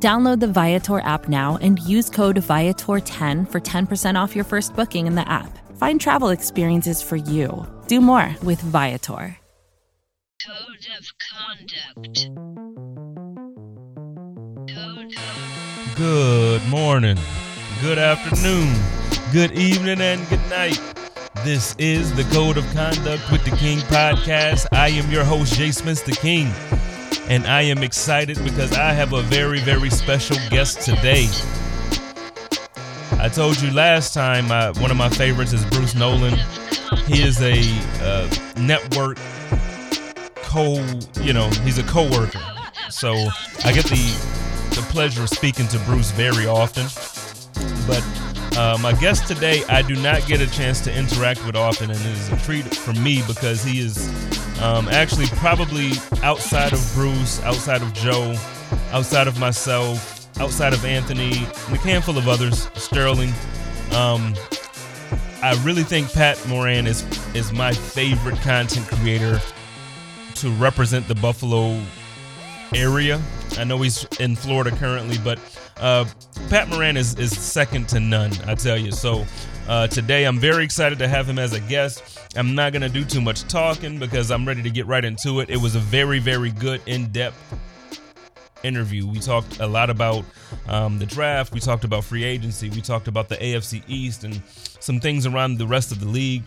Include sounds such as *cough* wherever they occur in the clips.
Download the Viator app now and use code Viator10 for 10% off your first booking in the app. Find travel experiences for you. Do more with Viator. Code of conduct. Code Good morning, good afternoon, good evening, and good night. This is the Code of Conduct with the King podcast. I am your host, Jay Smith the King, and I am excited because I have a very, very special guest today. I told you last time, uh, one of my favorites is Bruce Nolan. He is a uh, network co, you know, he's a co-worker. So I get the the pleasure of speaking to Bruce very often. But uh, my guest today, I do not get a chance to interact with often, and it is a treat for me because he is um, actually probably outside of Bruce, outside of Joe, outside of myself, outside of Anthony, and a handful of others, Sterling. Um, I really think Pat Moran is is my favorite content creator to represent the Buffalo area. I know he's in Florida currently, but uh, Pat Moran is, is second to none, I tell you. So uh, today I'm very excited to have him as a guest. I'm not going to do too much talking because I'm ready to get right into it. It was a very, very good, in depth interview. We talked a lot about um, the draft, we talked about free agency, we talked about the AFC East and some things around the rest of the league.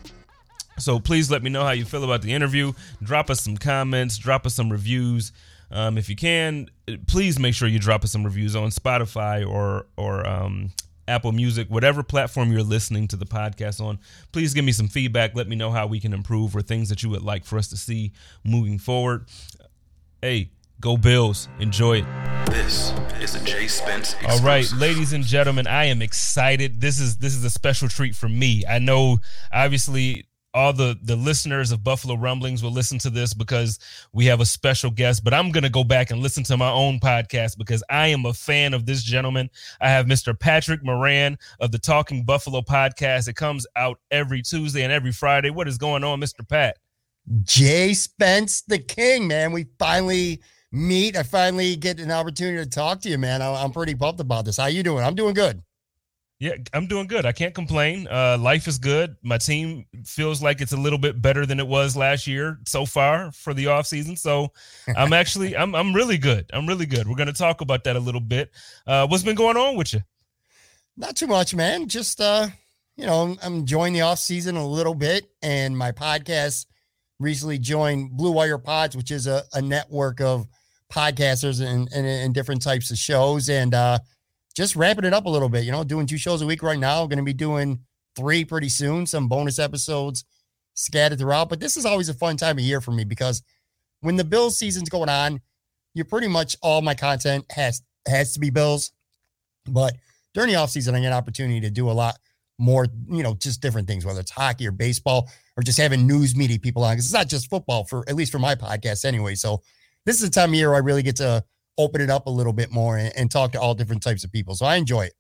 So please let me know how you feel about the interview. Drop us some comments, drop us some reviews. Um, if you can, please make sure you drop us some reviews on Spotify or or um, Apple Music, whatever platform you're listening to the podcast on. Please give me some feedback. Let me know how we can improve or things that you would like for us to see moving forward. Hey, go Bills! Enjoy it. This is a Jay Spence. All right, ladies and gentlemen, I am excited. This is this is a special treat for me. I know, obviously, all the the listeners of Buffalo Rumblings will listen to this because we have a special guest. But I'm gonna go back and listen to my own podcast because I am a fan of this gentleman. I have Mr. Patrick Moran of the Talking Buffalo podcast. It comes out every Tuesday and every Friday. What is going on, Mr. Pat? Jay Spence, the king, man. We finally meet. I finally get an opportunity to talk to you, man. I'm pretty pumped about this. How you doing? I'm doing good. Yeah, I'm doing good. I can't complain. Uh, life is good. My team feels like it's a little bit better than it was last year so far for the offseason. So *laughs* I'm actually I'm I'm really good. I'm really good. We're gonna talk about that a little bit. Uh, what's been going on with you? Not too much, man. Just uh, you know, I'm enjoying the off season a little bit, and my podcast recently joined Blue Wire Pods, which is a, a network of podcasters and, and and different types of shows, and uh, just ramping it up a little bit. You know, doing two shows a week right now. Going to be doing three pretty soon. Some bonus episodes scattered throughout. But this is always a fun time of year for me because when the Bills season's going on, you pretty much all my content has has to be Bills. But during the offseason, I get an opportunity to do a lot more, you know, just different things, whether it's hockey or baseball or just having news media people on. Because it's not just football for at least for my podcast anyway. So this is the time of year I really get to open it up a little bit more and, and talk to all different types of people. So I enjoy it.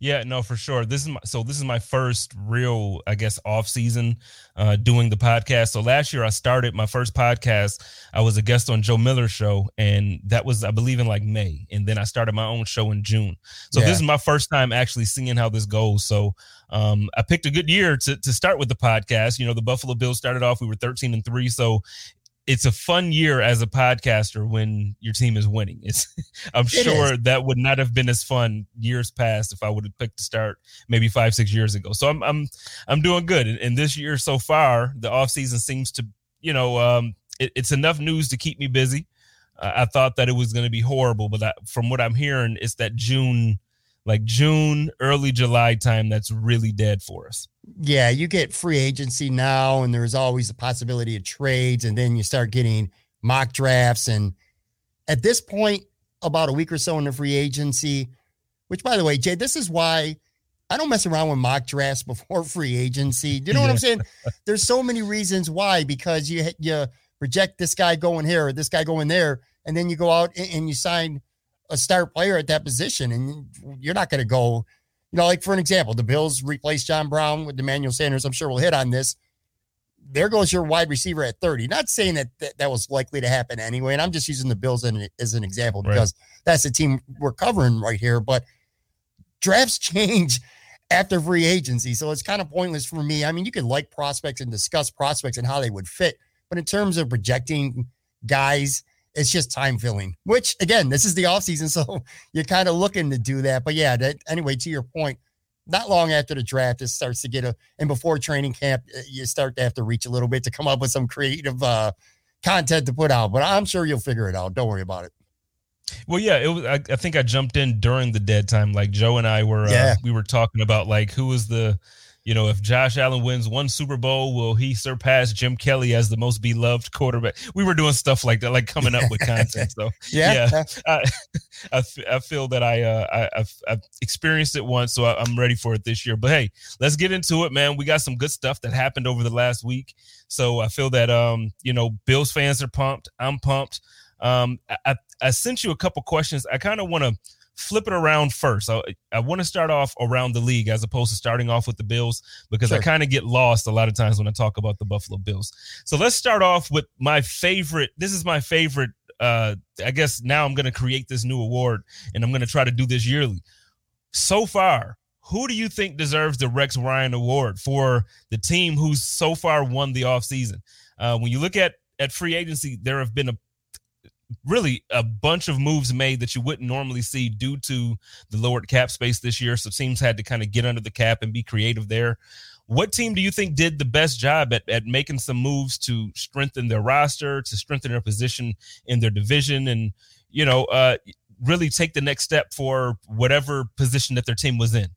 Yeah, no, for sure. This is my so this is my first real, I guess, off season uh doing the podcast. So last year I started my first podcast. I was a guest on Joe Miller's show, and that was, I believe, in like May. And then I started my own show in June. So Yeah. this is my first time actually seeing how this goes. So um I picked a good year to to start with the podcast. You know, the Buffalo Bills started off, we were 13 and 3. So it's a fun year as a podcaster when your team is winning. It's *laughs* I'm It sure that would not have been as fun years past if I would have picked to start maybe five, six years ago. So I'm I'm I'm doing good. And, and this year so far, the off season seems to, you know, um, it, it's enough news to keep me busy. Uh, I thought that it was going to be horrible, but that, from what I'm hearing, it's that June, like June, early July time that's really dead for us. yeah, you get free agency now, and there's always the possibility of trades, and then you start getting mock drafts. And at this point, about a week or so in the free agency, which by the way, Jay, this is why I don't mess around with mock drafts *laughs* before free agency. Do you know what I'm saying? *laughs* There's so many reasons why because you you reject this guy going here or this guy going there, and then you go out and, and you sign a star player at that position, and you're not going to go. You know, like for an example, the Bills replaced John Brown with Emmanuel Sanders. I'm sure we'll hit on this. There goes your wide receiver at 30. Not saying that that, that was likely to happen anyway. And I'm just using the Bills as an, as an example Right. because that's the team we're covering right here. But drafts *laughs* change after free agency. So it's kind of pointless for me. I mean, you could like prospects and discuss prospects and how they would fit. But in terms of projecting guys, it's just time filling, which again, this is the offseason. *laughs* So you're kind of looking to do that. But yeah, that, anyway, to your point, not long after the draft, it starts to get a, and before training camp, uh, you start to have to reach a little bit to come up with some creative uh, content to put out. But I'm sure you'll figure it out. Don't worry about it. Well, yeah, it was. I, I think I jumped in during the dead time. Like Joe and I were, Yeah. uh, we were talking about like who was the, you know, if Josh Allen wins one Super Bowl, will he surpass Jim Kelly as the most beloved quarterback? We were doing stuff like that, like coming up with *laughs* content. So Yeah. Yeah. I, *laughs* I, f- I feel that I, uh, I I've, I've experienced it once, so I, I'm ready for it this year. But hey, let's get into it, man. We got some good stuff that happened over the last week, so I feel that um, you know, Bills fans are pumped. I'm pumped. Um, I, I sent you a couple questions. I kind of want to flip it around first. I, I want to start off around the league as opposed to starting off with the Bills because I kind of get lost a lot of times when I talk about the Buffalo Bills. So let's start off with my favorite. This is my favorite. Uh, I guess now I'm going to create this new award and I'm going to try to do this yearly. So far, who do you think deserves the Rex Ryan Award for the team who's so far won the offseason? Uh, when you look at at free agency, there have been a really a bunch of moves made that you wouldn't normally see due to the lowered cap space this year. So teams had to kind of get under the cap and be creative there. What team do you think did the best job at, at making some moves to strengthen their roster, to strengthen their position in their division, and you know, uh, really take the next step for whatever position that their team was in?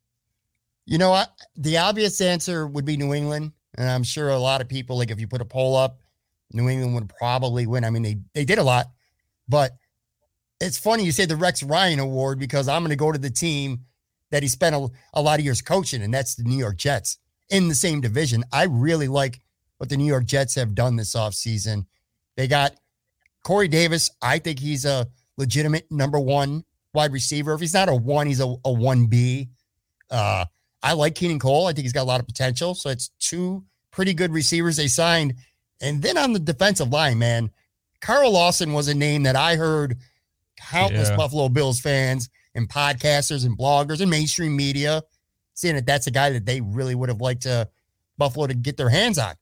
You know what? The obvious answer would be New England. And I'm sure a lot of people, like if you put a poll up, New England would probably win. I mean, they, they did a lot, but it's funny you say the Rex Ryan Award because I'm going to go to the team that he spent a, a lot of years coaching, and that's the New York Jets in the same division. I really like what the New York Jets have done this offseason. They got Corey Davis. I think he's a legitimate number one wide receiver. If he's not a one, he's a, a 1B. Uh, I like Keelan Cole. I think he's got a lot of potential. So it's two pretty good receivers they signed. And then on the defensive line, man, Carl Lawson was a name that I heard countless Yeah. Buffalo Bills fans and podcasters and bloggers and mainstream media saying that that's a guy that they really would have liked to Buffalo to get their hands on.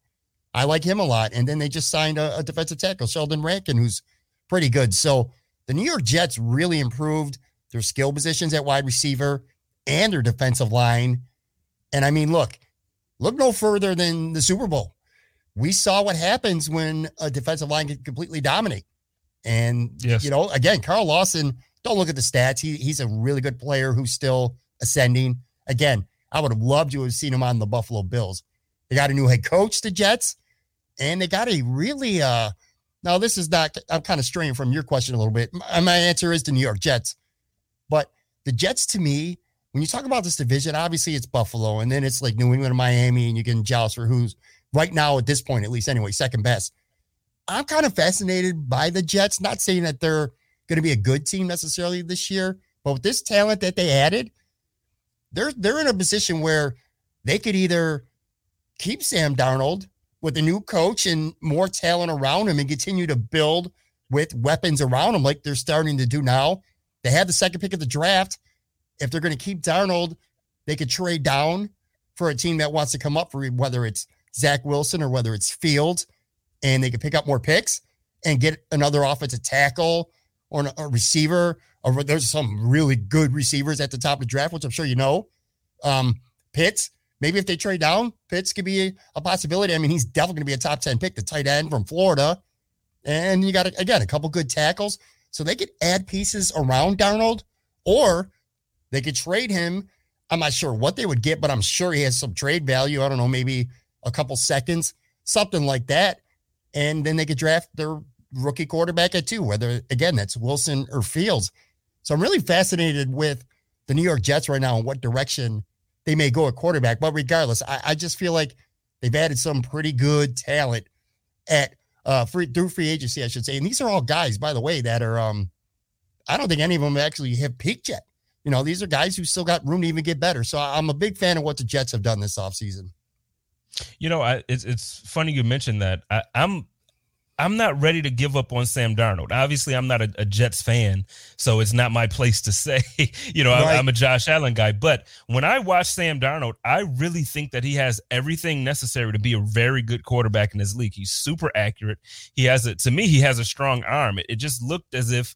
I like him a lot. And then they just signed a, a defensive tackle, Sheldon Rankin, who's pretty good. So the New York Jets really improved their skill positions at wide receiver and their defensive line. And I mean, look, look no further than the Super Bowl. We saw what happens when a defensive line can completely dominate. And Yes. you know, again, Carl Lawson, don't look at the stats. He he's a really good player who's still ascending. Again, I would have loved to have seen him on the Buffalo Bills. They got a new head coach, the Jets, and they got a really uh now this is not I'm kind of straying from your question a little bit. My, my answer is the New York Jets. But the Jets to me, when you talk about this division, obviously it's Buffalo, and then it's like New England and Miami, and you can jealous for who's right now at this point, at least anyway, second best. I'm kind of fascinated by the Jets. Not saying that they're going to be a good team necessarily this year, but with this talent that they added, they're they're in a position where they could either keep Sam Darnold with a new coach and more talent around him and continue to build with weapons around him like they're starting to do now. They have the second pick of the draft. If they're going to keep Darnold, they could trade down for a team that wants to come up for whether it's Zach Wilson or whether it's Fields, and they could pick up more picks and get another offensive tackle or a receiver. Or there's some really good receivers at the top of the draft, which I'm sure you know. Um, Pitts, maybe if they trade down, Pitts could be a, a possibility. I mean, he's definitely going to be a top 10 pick, the tight end from Florida. And you got, again, a couple good tackles. So they could add pieces around Darnold or they could trade him. I'm not sure what they would get, but I'm sure he has some trade value. I don't know, maybe a couple seconds, something like that. And then they could draft their rookie quarterback at two, whether, again, that's Wilson or Fields. So I'm really fascinated with the New York Jets right now and what direction they may go at quarterback. But regardless, I, I just feel like they've added some pretty good talent at uh free through free agency, I should say. And these are all guys, by the way, that are um I don't think any of them actually have peaked yet. You know, these are guys who still got room to even get better. So I'm a big fan of what the Jets have done this offseason. You know, I, it's it's funny you mentioned that. I, I'm I'm not ready to give up on Sam Darnold. Obviously, I'm not a, a Jets fan, so it's not my place to *laughs* say. you know, right. I, I'm a Josh Allen guy. But when I watch Sam Darnold, I really think that he has everything necessary to be a very good quarterback in this league. He's super accurate. He has a to me, he has a strong arm. It, it just looked as if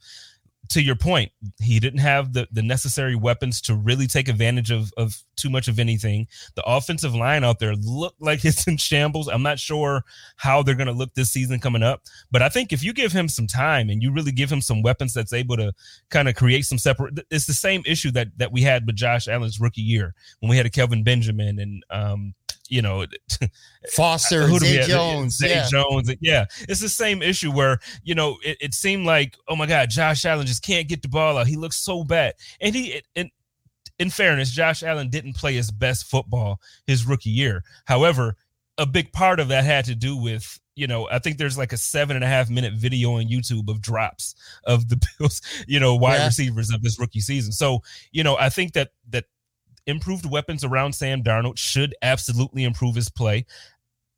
to your point, he didn't have the, the necessary weapons to really take advantage of, of too much of anything. The offensive line out there looked like it's in shambles. I'm not sure how they're going to look this season coming up, but I think if you give him some time and you really give him some weapons that's able to kind of create some separate, it's the same issue that that we had with Josh Allen's rookie year when we had a Kelvin Benjamin and um, you know, *laughs* Foster, who Zay Jones, Zay yeah. Jones. Yeah, it's the same issue where you know it, it, seemed like, oh my God, Josh Allen just can't get the ball out. He looks so bad, and he, and in fairness, Josh Allen didn't play his best football his rookie year. However, a big part of that had to do with you know, I think there's like a seven and a half minute video on YouTube of drops of the *laughs* Bills, you know, wide yeah. receivers of this rookie season. So, you know, I think that that improved weapons around Sam Darnold should absolutely improve his play.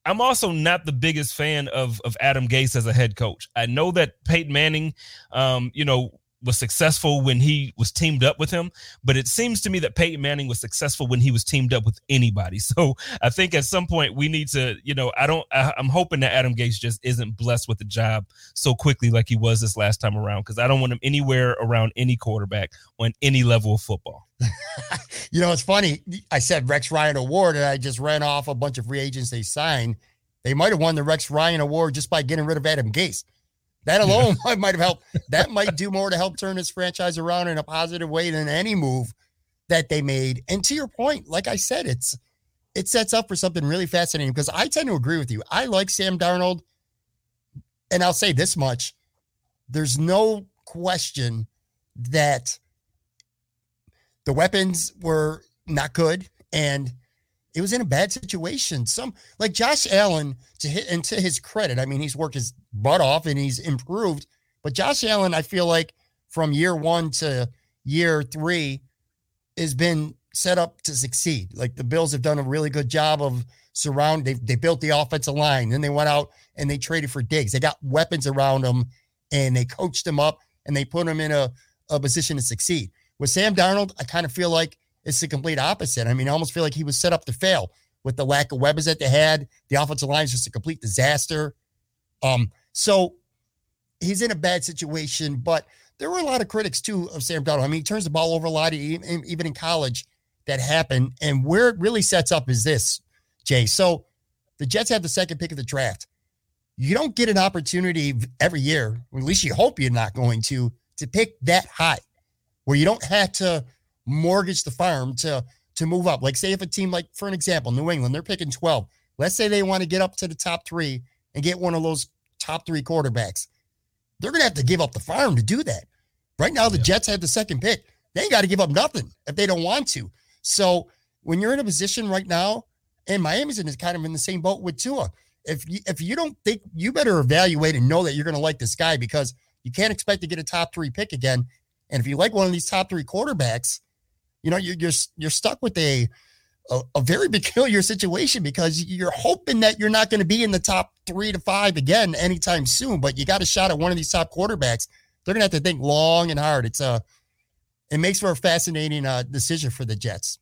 I'm also not the biggest fan of of Adam Gase as a head coach. I know that Peyton Manning, um, you know, was successful when he was teamed up with him, but it seems to me that Peyton Manning was successful when he was teamed up with anybody. *laughs* So I think at some point we need to, you know, I don't, I, am hoping that Adam Gase just isn't blessed with the job so quickly like he was this last time around because I don't want him anywhere around any quarterback on any level of football. *laughs* you know, it's funny. I said Rex Ryan Award, and I just ran off a bunch of free agents they signed. They might have won the Rex Ryan Award just by getting rid of Adam Gase. That alone *laughs* might, might have helped. That might do more to help turn this franchise around in a positive way than any move that they made. And to your point, like I said, it's it sets up for something really fascinating because I tend to agree with you. I like Sam Darnold, and I'll say this much: there's no question that the weapons were not good and it was in a bad situation. Some like Josh Allen to hit and to his credit, I mean, he's worked his butt off and he's improved. But Josh Allen, I feel like from year one to year three, has been set up to succeed. Like the Bills have done a really good job of surround. They they built the offensive line, then they went out and they traded for Diggs. They got weapons around them, and they coached them up and they put them in a, a position to succeed. With Sam Darnold, I kind of feel like it's the complete opposite. I mean, I almost feel like he was set up to fail with the lack of weapons that they had. The offensive line is just a complete disaster. Um, so he's in a bad situation, but there were a lot of critics too of Sam Darnold. I mean, he turns the ball over a lot, even in college, that happened. And where it really sets up is this, Jay. So the Jets have the second pick of the draft. You don't get an opportunity every year, at least you hope you're not going to, to pick that high, where you don't have to mortgage the farm to to move up. Like say if a team like for an example, New England, they're picking 12. Let's say they want to get up to the top 3 and get one of those top 3 quarterbacks. They're going to have to give up the farm to do that. Right now the yeah. Jets have the second pick. They got to give up nothing if they don't want to. So when you're in a position right now, and Miami's in is kind of in the same boat with Tua. If you, if you don't think you better evaluate and know that you're going to like this guy because you can't expect to get a top three pick again. And if you like one of these top three quarterbacks, you know, you're you're, you're stuck with a, a, a very *laughs* peculiar situation because you're hoping that you're not going to be in the top three to five again anytime soon. But you got a shot at one of these top quarterbacks. They're going to have to think long and hard. It's a it makes for a fascinating uh, decision for the Jets.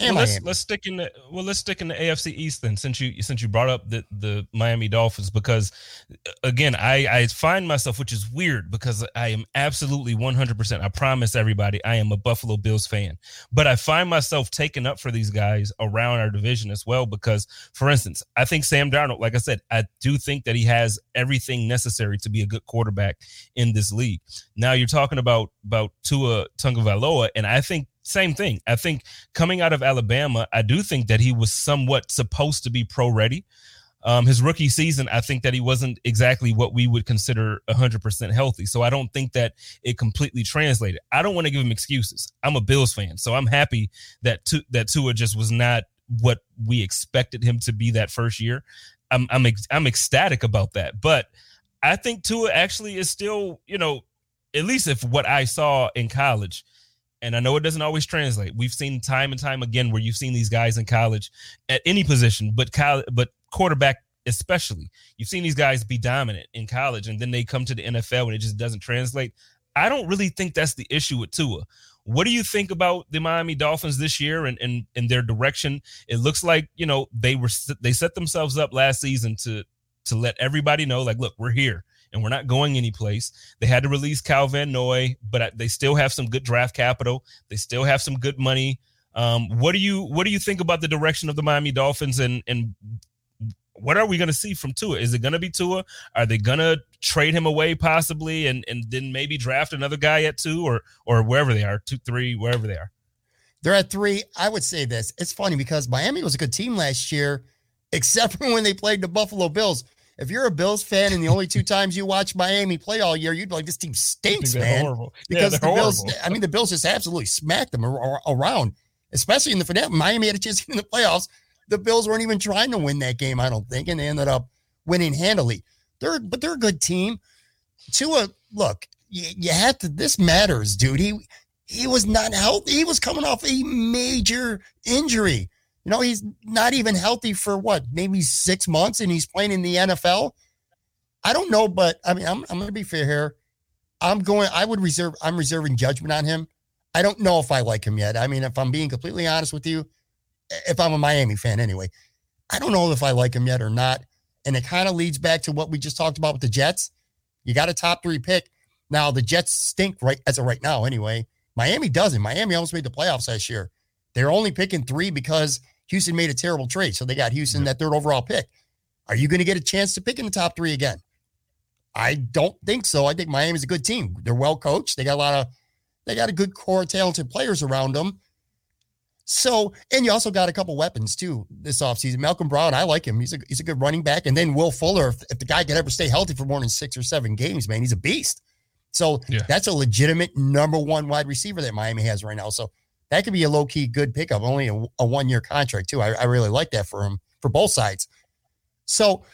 Well, let's let's stick in the well let's stick in the AFC East then since you since you brought up the the Miami Dolphins because uh, again I I find myself which is weird because I am absolutely 100% I promise everybody I am a Buffalo Bills fan but I find myself taken up for these guys around our division as well because for instance I think Sam Darnold like I said I do think that he has everything necessary to be a good quarterback in this league. Now you're talking about about Tua Tagovailoa and I think same thing. I think coming out of Alabama, I do think that he was somewhat supposed to be pro ready. Um, his rookie season, I think that he wasn't exactly what we would consider 100% healthy. So I don't think that it completely translated. I don't want to give him excuses. I'm a Bills fan, so I'm happy that tu- that Tua just was not what we expected him to be that first year. I'm I'm ex- I'm ecstatic about that, but I think Tua actually is still, you know, at least if what I saw in college, and I know it doesn't always translate. We've seen time and time again where you've seen these guys in college at any position, but college, but quarterback especially. You've seen these guys be dominant in college, and then they come to the NFL and it just doesn't translate. I don't really think that's the issue with Tua. What do you think about the Miami Dolphins this year and and, and their direction? It looks like you know they were they set themselves up last season to to let everybody know, like, look, we're here and we're not going anyplace. They had to release Kyle Van Noy, but they still have some good draft capital. They still have some good money. Um, what do you what do you think about the direction of the Miami Dolphins and and what are we going to see from Tua? Is it going to be Tua? Are they going to trade him away possibly and and then maybe draft another guy at two or or wherever they are, two, three, wherever they are? They're at three. I would say this. It's funny because Miami was a good team last year, *laughs* except for when they played the Buffalo Bills if you're a Bills fan and the only two times you watch Miami play all year, you'd be like, this team stinks, man. Horrible. Because yeah, the horrible. Bills, I mean, the Bills just absolutely smacked them around, especially in the finale. Miami had a chance in the playoffs. The Bills weren't even trying to win that game, I don't think, and they ended up winning handily. They're but they're a good team. Tua, look, you, you have to. This matters, dude. He he was not healthy. He was coming off a major injury. You know, he's not even healthy for what, maybe six months, and he's playing in the NFL. I don't know, but I mean, I'm, I'm going to be fair here. I'm going, I would reserve, I'm reserving judgment on him. I don't know if I like him yet. I mean, if I'm being completely honest with you, if I'm a Miami fan anyway, I don't know if I like him yet or not. And it kind of leads back to what we just talked about with the Jets. You got a top three pick. Now, the Jets stink right as of right now, anyway. Miami doesn't. Miami almost made the playoffs last year. They're only picking three because Houston made a terrible trade. So they got Houston that third overall pick. Are you going to get a chance to pick in the top three again? I don't think so. I think Miami's a good team. They're well coached. They got a lot of, they got a good core, talented players around them. So, and you also got a couple weapons too this offseason. Malcolm Brown, I like him. He's a he's a good running back. And then Will Fuller, if, if the guy can ever stay healthy for more than six or seven games, man, he's a beast. So yeah. that's a legitimate number one wide receiver that Miami has right now. So that could be a low key good pickup, only a, a one year contract, too. I, I, really like that for him for both sides. So,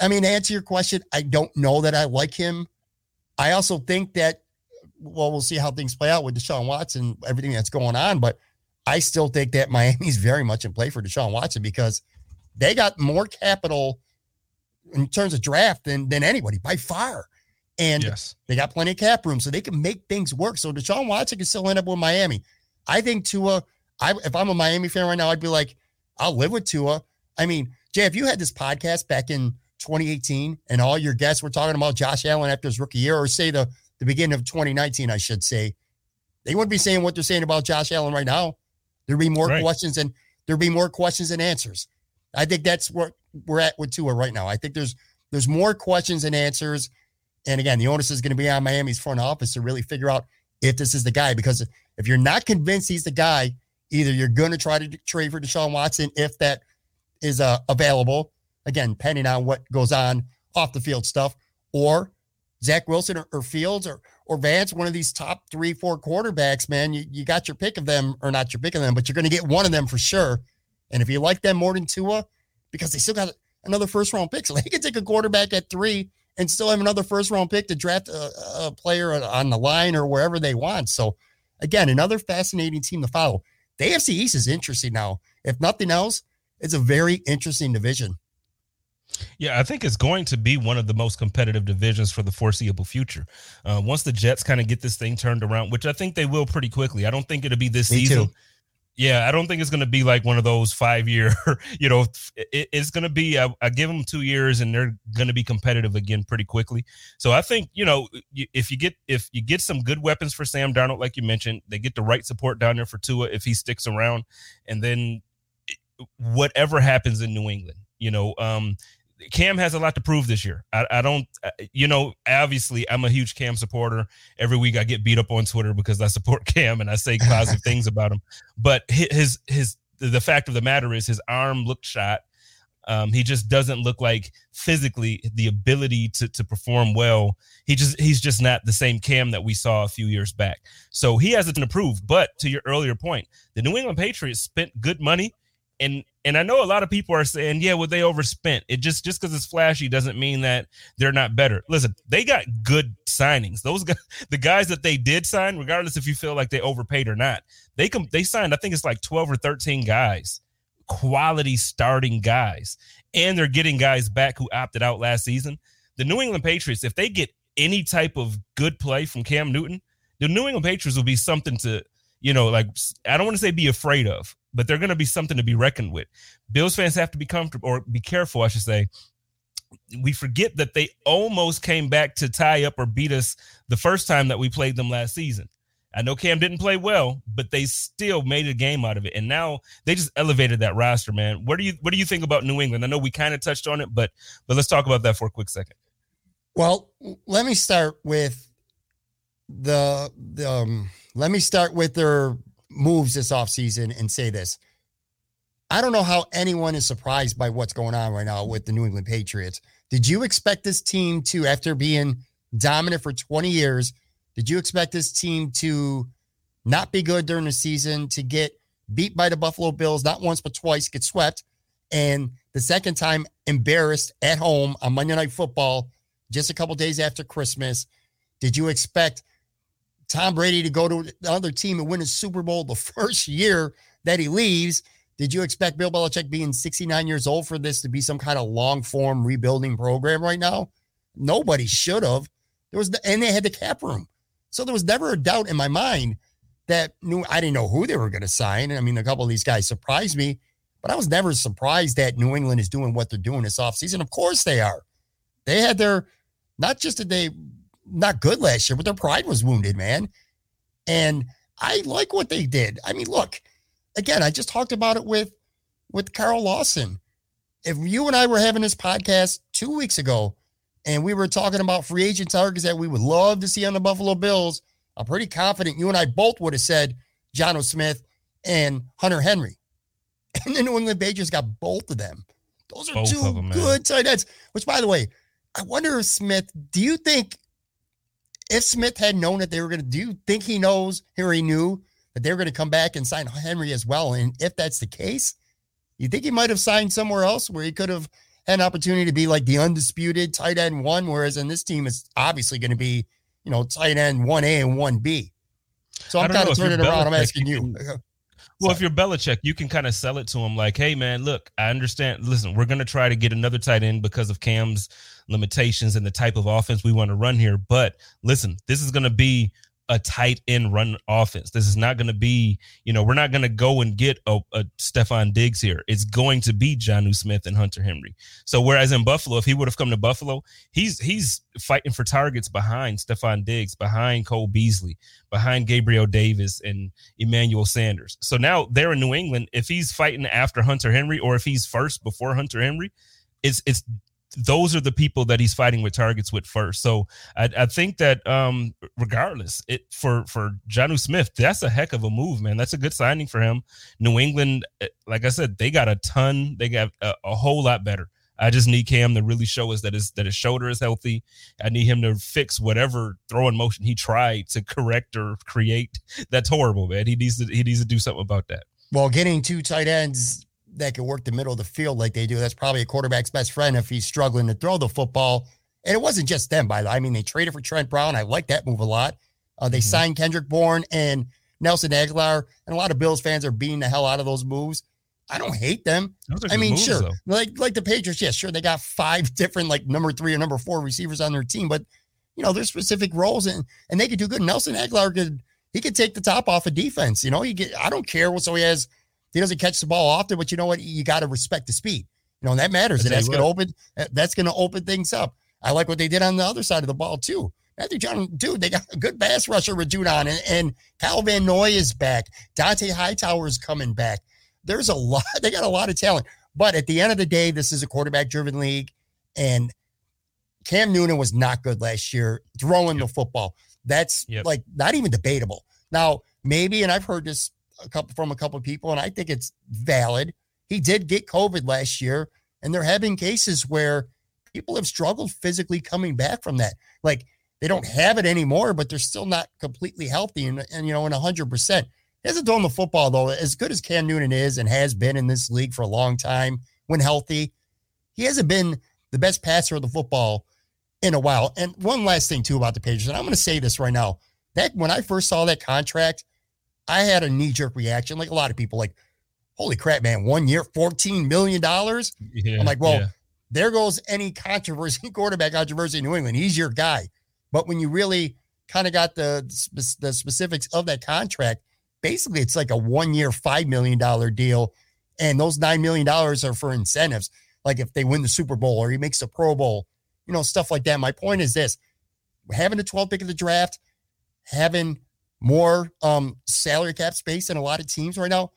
I mean, to answer your question, I don't know that I like him. I also think that, well, we'll see how things play out with Deshaun Watson, everything that's going on. But I still think that *laughs* Miami's very much in play for Deshaun Watson because they got more capital in terms of draft than, than anybody by far. And yes. they got plenty of cap room, so they can make things work. So Deshaun Watson can still end up with Miami. I think Tua, I if I'm a Miami fan right now, I'd be like, I'll live with Tua. I mean, Jay, if you had this podcast back in 2018 and all your guests were talking about Josh Allen after his rookie year, or say the, the beginning of 2019, I should say, they wouldn't be saying what they're saying about Josh Allen right now. There'd be more right. questions and there'd be more questions and answers. I think that's where we're at with Tua right now. I think there's there's more questions and answers. And again, the onus is going to be on Miami's front office to really figure out if this is the guy. Because if you're not convinced he's the guy, either you're going to try to trade for Deshaun Watson if that is uh, available, again, depending on what goes on off the field stuff, or Zach Wilson or, or Fields or or Lance, one of these top three, four quarterbacks, man, you, you got your pick of them, or not your pick of them, but you're going to get one of them for sure. And if you like them more than Tua, because they still got another first round pick, *laughs* so they can take a quarterback at three and still have another first round pick to draft a, a player on the line or wherever they want. So, again, another fascinating team to follow. The AFC East is interesting now. If nothing else, it's a very interesting division. Yeah, I think it's going to be one of the most competitive divisions for the foreseeable future. Uh, once the Jets kind of get this thing turned around, which I think they will pretty quickly. I don't think it'll be this Me season. too. Yeah, I don't think it's going to be like one of those five year, *laughs* you know, it, it's going to be, I, I, give them two years and they're going to be competitive again pretty quickly. So I think, you know, if you get, if you get some good weapons for Sam Darnold, like you mentioned, they get the right support down there for Tua if he sticks around. And then whatever happens in New England, you know, um, Cam has a lot to prove this year. I, I, don't, you know, obviously I'm a huge Cam supporter. Every week I get beat up on Twitter because I support *laughs* Cam and I say positive *laughs* things about him. But his, his, the fact of the matter is his arm looked shot. Um, he just doesn't look like physically the ability to to perform well. He just he's just not the same Cam that we saw a few years back. So he has it to prove. But to your earlier point, the New England Patriots spent good money, and and I know a lot of people are saying, yeah, well they overspent. It just just because it's flashy doesn't mean that they're not better. Listen, they got good signings. Those guys, *laughs* the guys that they did sign, regardless if you feel like they overpaid or not, they come they signed. I think it's like twelve or thirteen guys quality starting guys, and they're getting guys back who opted out last season. The New England Patriots, if they get any type of good play from Cam Newton, the New England Patriots will be something to, you know, like I don't want to say be afraid of, but they're going to be something to be reckoned with. Bills fans have to be comfortable or be careful, I should say. We forget that they almost came back to tie up or beat us the first time that we played them last season. I know Cam didn't play well, but they still made a game out of it, and now they just elevated that roster, man. What do you what do you think about New England? I know we kind of touched on it, but but let's talk about that for a quick second. Well, let me start with the, the um, let me start with their moves this offseason and say this. I don't know how anyone is surprised by what's going on right now with the New England Patriots. Did you expect this team to, after being dominant for 20 years, did you expect this team to not be good during the season, to get beat by the Buffalo Bills, not once, but twice, get swept, and the second time embarrassed at home on Monday Night Football just a couple days after Christmas? Did you expect Tom Brady to go to the other team and win a Super Bowl the *laughs* first year that he leaves? Did you expect Bill Belichick being 69 years old for this to be some kind of long form rebuilding program right now? Nobody should have. There was the, and they had the cap room. So there was never a doubt in my mind that New I didn't know who they were going to sign. I mean, a couple of these guys surprised me, but I was never surprised that New England is doing what they're doing this offseason. Of course they are. They had their not just that they not good last year, but their pride was wounded, man. And I like what they did. I mean, look, again, I just talked about it with with Carl Lawson. If you and I were having this podcast two weeks ago and we were talking about free agent targets that we would love to see on the Buffalo Bills, I'm pretty confident you and I both would have said Jonnu Smith and Hunter Henry. *laughs* And the New England Patriots got both of them. Those are Both two them, good tight ends. Which, by the way, I wonder if Smith, do you think if Smith had known that they were going to, do you think he knows or he knew that they were going to come back and sign Henry as well? And if that's the case, you think he might have signed somewhere else where he could have had an opportunity to be like the undisputed tight end one, whereas in this team it's obviously going to be, you know, tight end one A and one B. So I'm kind of turning around. I'm asking you you. *laughs* Well, if you're Belichick, you can kind of sell it to him like, hey, man, look, I understand. Listen, we're going to try to get another tight end because of Cam's limitations and the type of offense we want to run here. But listen, this is going to be a tight end run offense. This is not going to be, you know, we're not going to go and get a, a Stefon Diggs here. It's going to be Jonnu Smith and Hunter Henry. So whereas in Buffalo, if he would have come to Buffalo, he's he's fighting for targets behind Stefon Diggs, behind Cole Beasley, behind Gabriel Davis and Emmanuel Sanders. So now they're in New England. If he's fighting after Hunter Henry or if he's first before Hunter Henry, it's it's those are the people that he's fighting with targets with first. So I, I think that um, regardless, it for for Jonnu Smith, that's a heck of a move, man. That's a good signing for him. New England, eh, like I said, they got a ton. They got a, a whole lot better. I just need Cam to really show us that his that his shoulder is healthy. I need him to fix whatever throwing motion he tried to correct or create. That's horrible, man. He needs to he needs to do something about that. Well, getting two tight ends that can work the middle of the field like they do, that's probably a quarterback's best friend if he's struggling to throw the football. And it wasn't just them, by the way. I mean, they traded for Trent Brown. I like that move a lot. Uh, they Mhm. signed Kendrick Bourne and Nelson Agholor, and a lot of Bills fans are beating the hell out of those moves. I don't hate them. I mean, moves, sure, though. like like the Patriots, yeah, sure, they got five *laughs* different like number three or number four receivers on their team, but you know, there's specific roles and and they could do good. Nelson Agholor could he could take the top off of defense. You know, he get I don't care what so he has he doesn't catch the ball often, but you know what? You got to respect the speed. You know, and that matters. And that's gonna open that's gonna open things up. I like what they did on the other side of the ball too. Matthew Judon, dude, they got a good pass rusher with Judon, and, and Kyle Van Noy is back. Dont'a Hightower is coming back. There's a *laughs* lot. They got a lot of talent. But at the end of the day, this is a quarterback-driven league, and Cam Newton was not good last year throwing the football. That's Yep. like not even debatable. Now, maybe, and I've heard this a couple from a couple of people, and I think it's valid. He did get COVID last year, And there have been cases where people have struggled physically coming back from that. Like they don't have it anymore, but they're still not completely healthy and, and you know, in 100%. He hasn't done the football, though. As good as Cam Newton is and has been in this league for a long time when healthy, he hasn't been the best passer of the football in a while. And one last thing, too, about the Patriots, and I'm going to say this right now. That when I first saw that contract, I had a knee jerk reaction, like a lot of people, like, holy crap, man, one year, $14 million. Yeah, I'm like, well, yeah. there goes any controversy, *laughs* quarterback controversy in New England. He's your guy. But when you really kind of got the, the specifics of that contract, basically it's like a one year, $5 million deal. And those $9 million are for incentives. Like if they win the Super Bowl or he makes the Pro Bowl, you know, stuff like that. My point is this having a 12 pick of the draft, having more um, salary cap space than a lot of teams right now,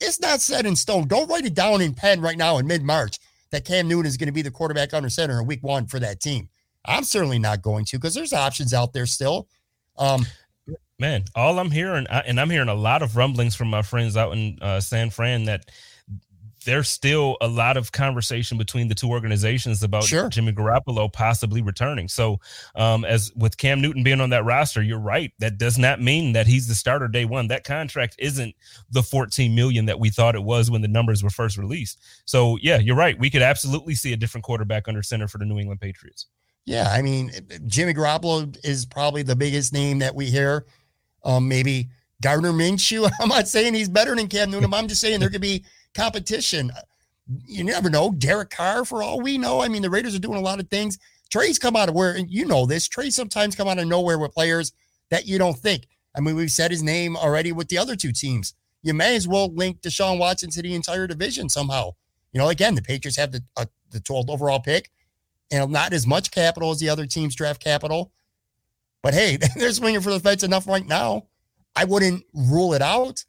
it's not set in stone. Don't write it down in pen right now in mid March that Cam Newton is going to be the quarterback under center in week one for that team. I'm certainly not going to because there's options out there still. Um, Man, all I'm hearing, and I'm hearing a lot of rumblings from my friends out in uh, San Fran that there's still a lot of conversation between the two organizations about sure. Jimmy Garoppolo possibly returning. So, um, as with Cam Newton being on that roster, you're right. That does not mean that he's the starter day one. That contract isn't the 14 million that we thought it was when the numbers were first released. So, yeah, you're right. We could absolutely see a different quarterback under center for the New England Patriots. Yeah, I mean, Jimmy Garoppolo is probably the biggest name that we hear. Um, maybe Gardner Minshew. *laughs* I'm not saying he's better than Cam Newton. But I'm just saying there could be competition. You never know. Derek Carr, for all we know. I mean, the Raiders are doing a lot of things. Trades come out of where, and you know this. Trades sometimes come out of nowhere with players that you don't think. I mean, we've said his name already with the other two teams. You may as well link Deshaun Watson to the entire division somehow. You know, again, the Patriots have the uh, the 12th overall pick and not as much capital as the other teams draft capital. But hey, *laughs* they're swinging for the fence enough right now. I wouldn't rule it out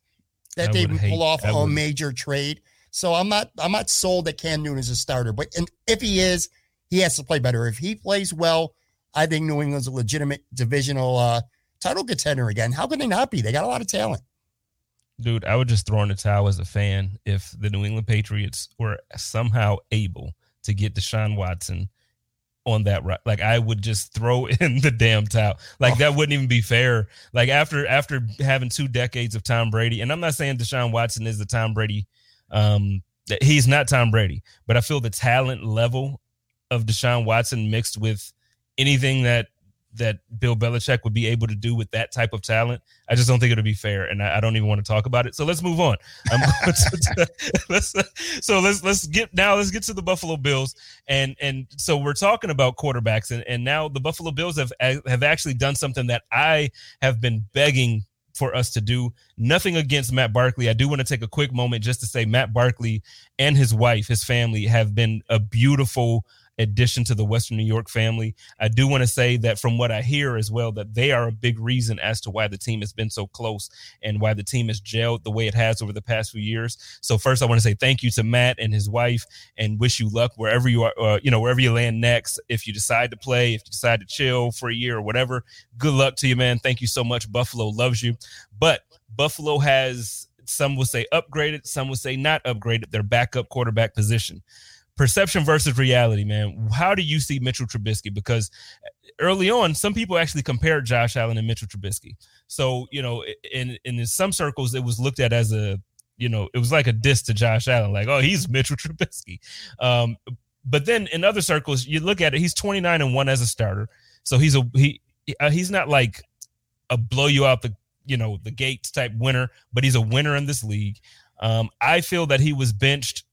that I they pull hate, off a major trade. So I'm not I'm not sold that Cam Newton is a starter, but and if he is, he has to play better. If he plays well, I think New England's a legitimate divisional uh, title contender again. How can they not be? They got a lot of talent. Dude, I would just throw in the towel as a fan if the New England Patriots were somehow able to get Deshaun Watson on that right. Like I would just throw *laughs* in the damn towel. Like that wouldn't even be fair. Like after after having two decades of Tom Brady, and I'm not saying Deshaun Watson is the Tom Brady. Um, he's not Tom Brady, but I feel the talent level of Deshaun Watson mixed with anything that that Bill Belichick would be able to do with that type of talent. I just don't think it'll be fair, and I, I don't even want to talk about it. So let's move on. *laughs* to, let's, so let's let's get now. Let's get to the Buffalo Bills, and and so we're talking about quarterbacks, and and now the Buffalo Bills have have actually done something that I have been begging for us to do. Nothing against Matt Barkley. I do want to take a quick moment just to say Matt Barkley and his wife, his family, have been a beautiful addition to the Western New York family. I do want to say that from what I hear as well, that they are a big reason as to why the team has been so close and why the team has gelled the way it has over the past few years. So first, I want to say thank you to Matt and his wife, and wish you luck wherever you are. Uh, you know, wherever you land next. If you decide to play, if you decide to chill for a year or whatever, good luck to you, man. Thank you so much. Buffalo loves you, but Buffalo has some will say upgraded, some will say not upgraded their backup quarterback position perception versus reality, man. How do you see Mitchell Trubisky? Because early on, some people actually compared Josh Allen and Mitchell Trubisky. So, you know, in in some circles, it was looked at as a, you know, it was like a diss to Josh Allen, like, oh, he's Mitchell *laughs* Trubisky. Um, but then in other circles, you look at it, he's 29 and one as a starter. So he's a he uh, he's not like a blow you out the you know the gates type winner, but he's a winner in this league. Um, I feel that he was benched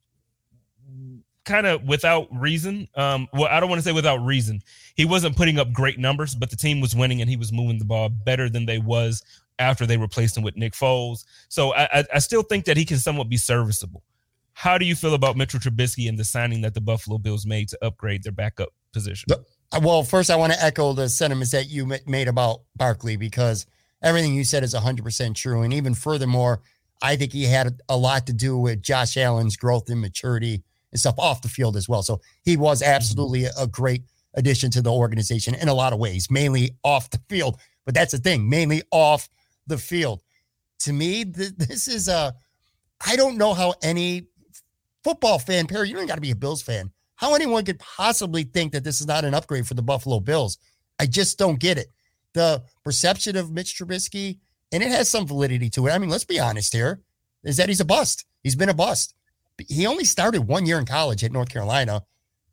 kind of without reason. Um, well, I don't want to say without reason. He wasn't putting up great numbers, but the team was winning and he was moving the ball better than they was after they replaced him with Nick Foles. So I, I still think that he can somewhat be serviceable. How do you feel about Mitchell Trubisky and the signing that the Buffalo Bills made to upgrade their backup position? Uh, well, first, I want to echo the sentiments that you made about Barkley because everything you said is 100% true. And even furthermore, I think he had a lot to do with Josh Allen's growth and maturity and stuff off the field as well. So he was mm-hmm. absolutely a great addition to the organization in a lot of ways, mainly off the field. But that's the thing, mainly off the field. To me, th- this is a, I don't know how any football fan, Perry, you don't got to be a Bills fan. How anyone could possibly think that this is not an upgrade for the Buffalo Bills? I just don't get it. The perception of Mitch Trubisky, and it has some validity to it. I mean, let's be honest here, is that he's a bust. He's been a bust. He only started one year in college at North Carolina.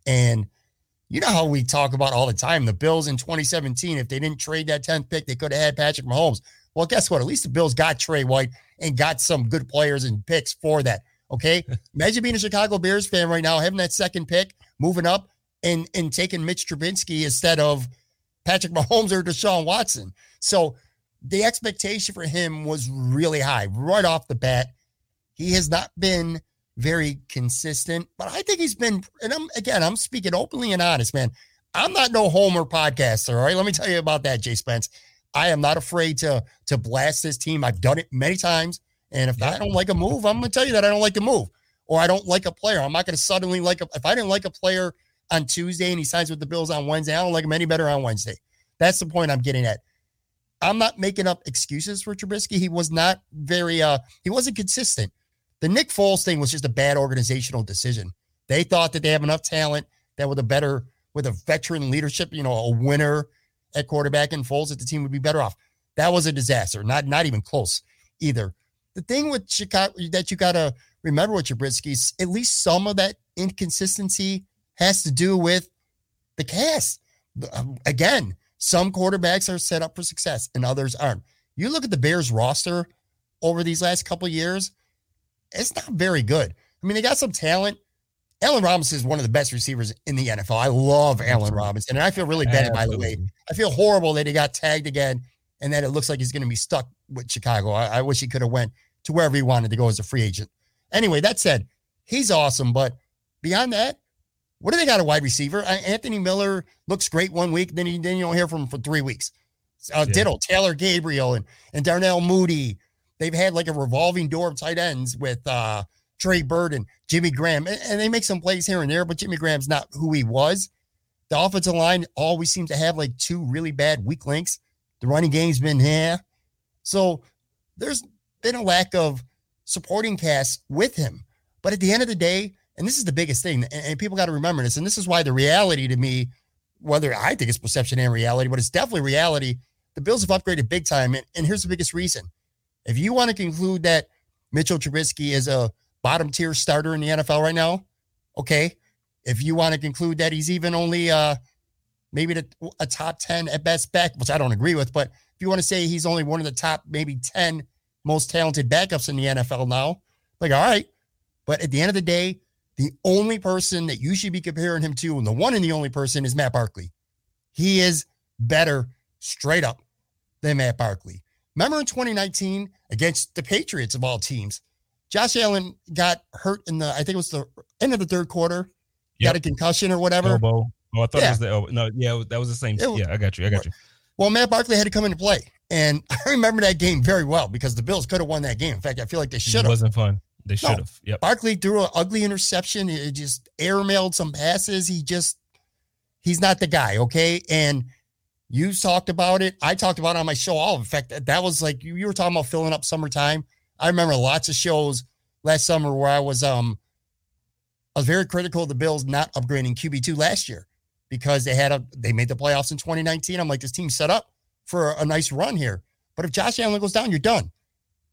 And you know how we talk about all the time the Bills in 2017, if they didn't trade that 10th pick, they could have had Patrick Mahomes. Well, guess what? At least the Bills got Tre White and got some good players and picks for that. Okay. *laughs* Imagine being a Chicago Bears fan right now, having that second pick, moving up and and taking Mitch Trubisky instead of Patrick Mahomes or Deshaun Watson. So the expectation for him was really high right off the bat. He has not been very consistent, but I think he's been, and I'm again, I'm speaking openly and honest, man. I'm not no homer podcaster, all right? Let me tell you about that, Jay Spence. I am not afraid to to blast this team. I've done it many times. And if I don't like a move, I'm gonna tell you that I don't like a move. Or I don't like a player. I'm not gonna suddenly like a if I didn't like a player on Tuesday and he signs with the Bills on Wednesday, I don't like him any better on Wednesday. That's the point I'm getting at. I'm not making up excuses for Trubisky. He was not very uh he wasn't consistent. The Nick Foles thing was just a bad organizational decision. They thought that they have enough talent that with a better, with a veteran leadership, you know, a winner at quarterback and Foles, that the team would be better off. That was a disaster. Not not even close either. The thing with Chicago that you gotta remember with Trubisky, at least some of that inconsistency has to do with the cast. Um, again, some quarterbacks are set up for success and others aren't. You look at the Bears roster over these last couple years, it's not very good. I mean, they got some talent. Allen Robinson is one of the best receivers in the NFL. I love Allen Robinson, and I feel really bad, by the way. I feel horrible that he got tagged again, and that it looks like he's going to be stuck with Chicago. I, I wish he could have went to wherever he wanted to go as a free agent. Anyway, that said, he's awesome, but beyond that, what do they got a wide receiver? Anthony Miller looks great one week, then, he, then you don't hear from him for three weeks. Uh, yeah. Ditto, Taylor Gabriel and, and Darnell Mooney They've had like a revolving door of tight ends with uh, Trey Bird and Jimmy Graham, and, and they make some plays here and there, but Jimmy Graham's not who he was. The offensive line always seems to have like two really bad weak links. The running game's been here. So there's been a lack of supporting cast with him. But at the end of the day, and this is the biggest thing, and, and people got to remember this, and this is why the reality to me, whether I think it's perception and reality, but it's definitely reality. The Bills have upgraded big time. And, and here's the biggest reason if you want to conclude that Mitchell Trubisky is a bottom tier starter in the NFL right now, okay. If you want to conclude that he's even only uh maybe the, a top 10 at best back, which I don't agree with, but if you want to say he's only one of the top maybe 10 most talented backups in the NFL now, like all right. But at the end of the day, the only person that you should be comparing him to, and the one and the only person is Matt Barkley. He is better straight up than Matt Barkley. Remember in 2019 against the Patriots of all teams, Josh Allen got hurt in the, I think it was the end of the third quarter, yep. got a concussion or whatever. Elbow. Oh, I thought yeah. it was the elbow. No, yeah, that was the same. Yeah, I got you. I got you. Well, Matt Barkley had to come into play. And *laughs* I remember that game very well because the Bills could have won that game. In fact, I feel like they should have. It wasn't fun. They should have. No. Yep. Barkley threw an ugly interception. He just airmailed some passes. He just, he's not the guy. Okay. And you talked about it. I talked about it on my show. All in fact, that that was like you, you were talking about filling up summertime. I remember lots of shows last summer where I was um I was very critical of the Bills not upgrading QB two last year because they had a they made the playoffs in 2019. I'm like, this team set up for a, a nice run here. But if Josh Allen goes down, you're done.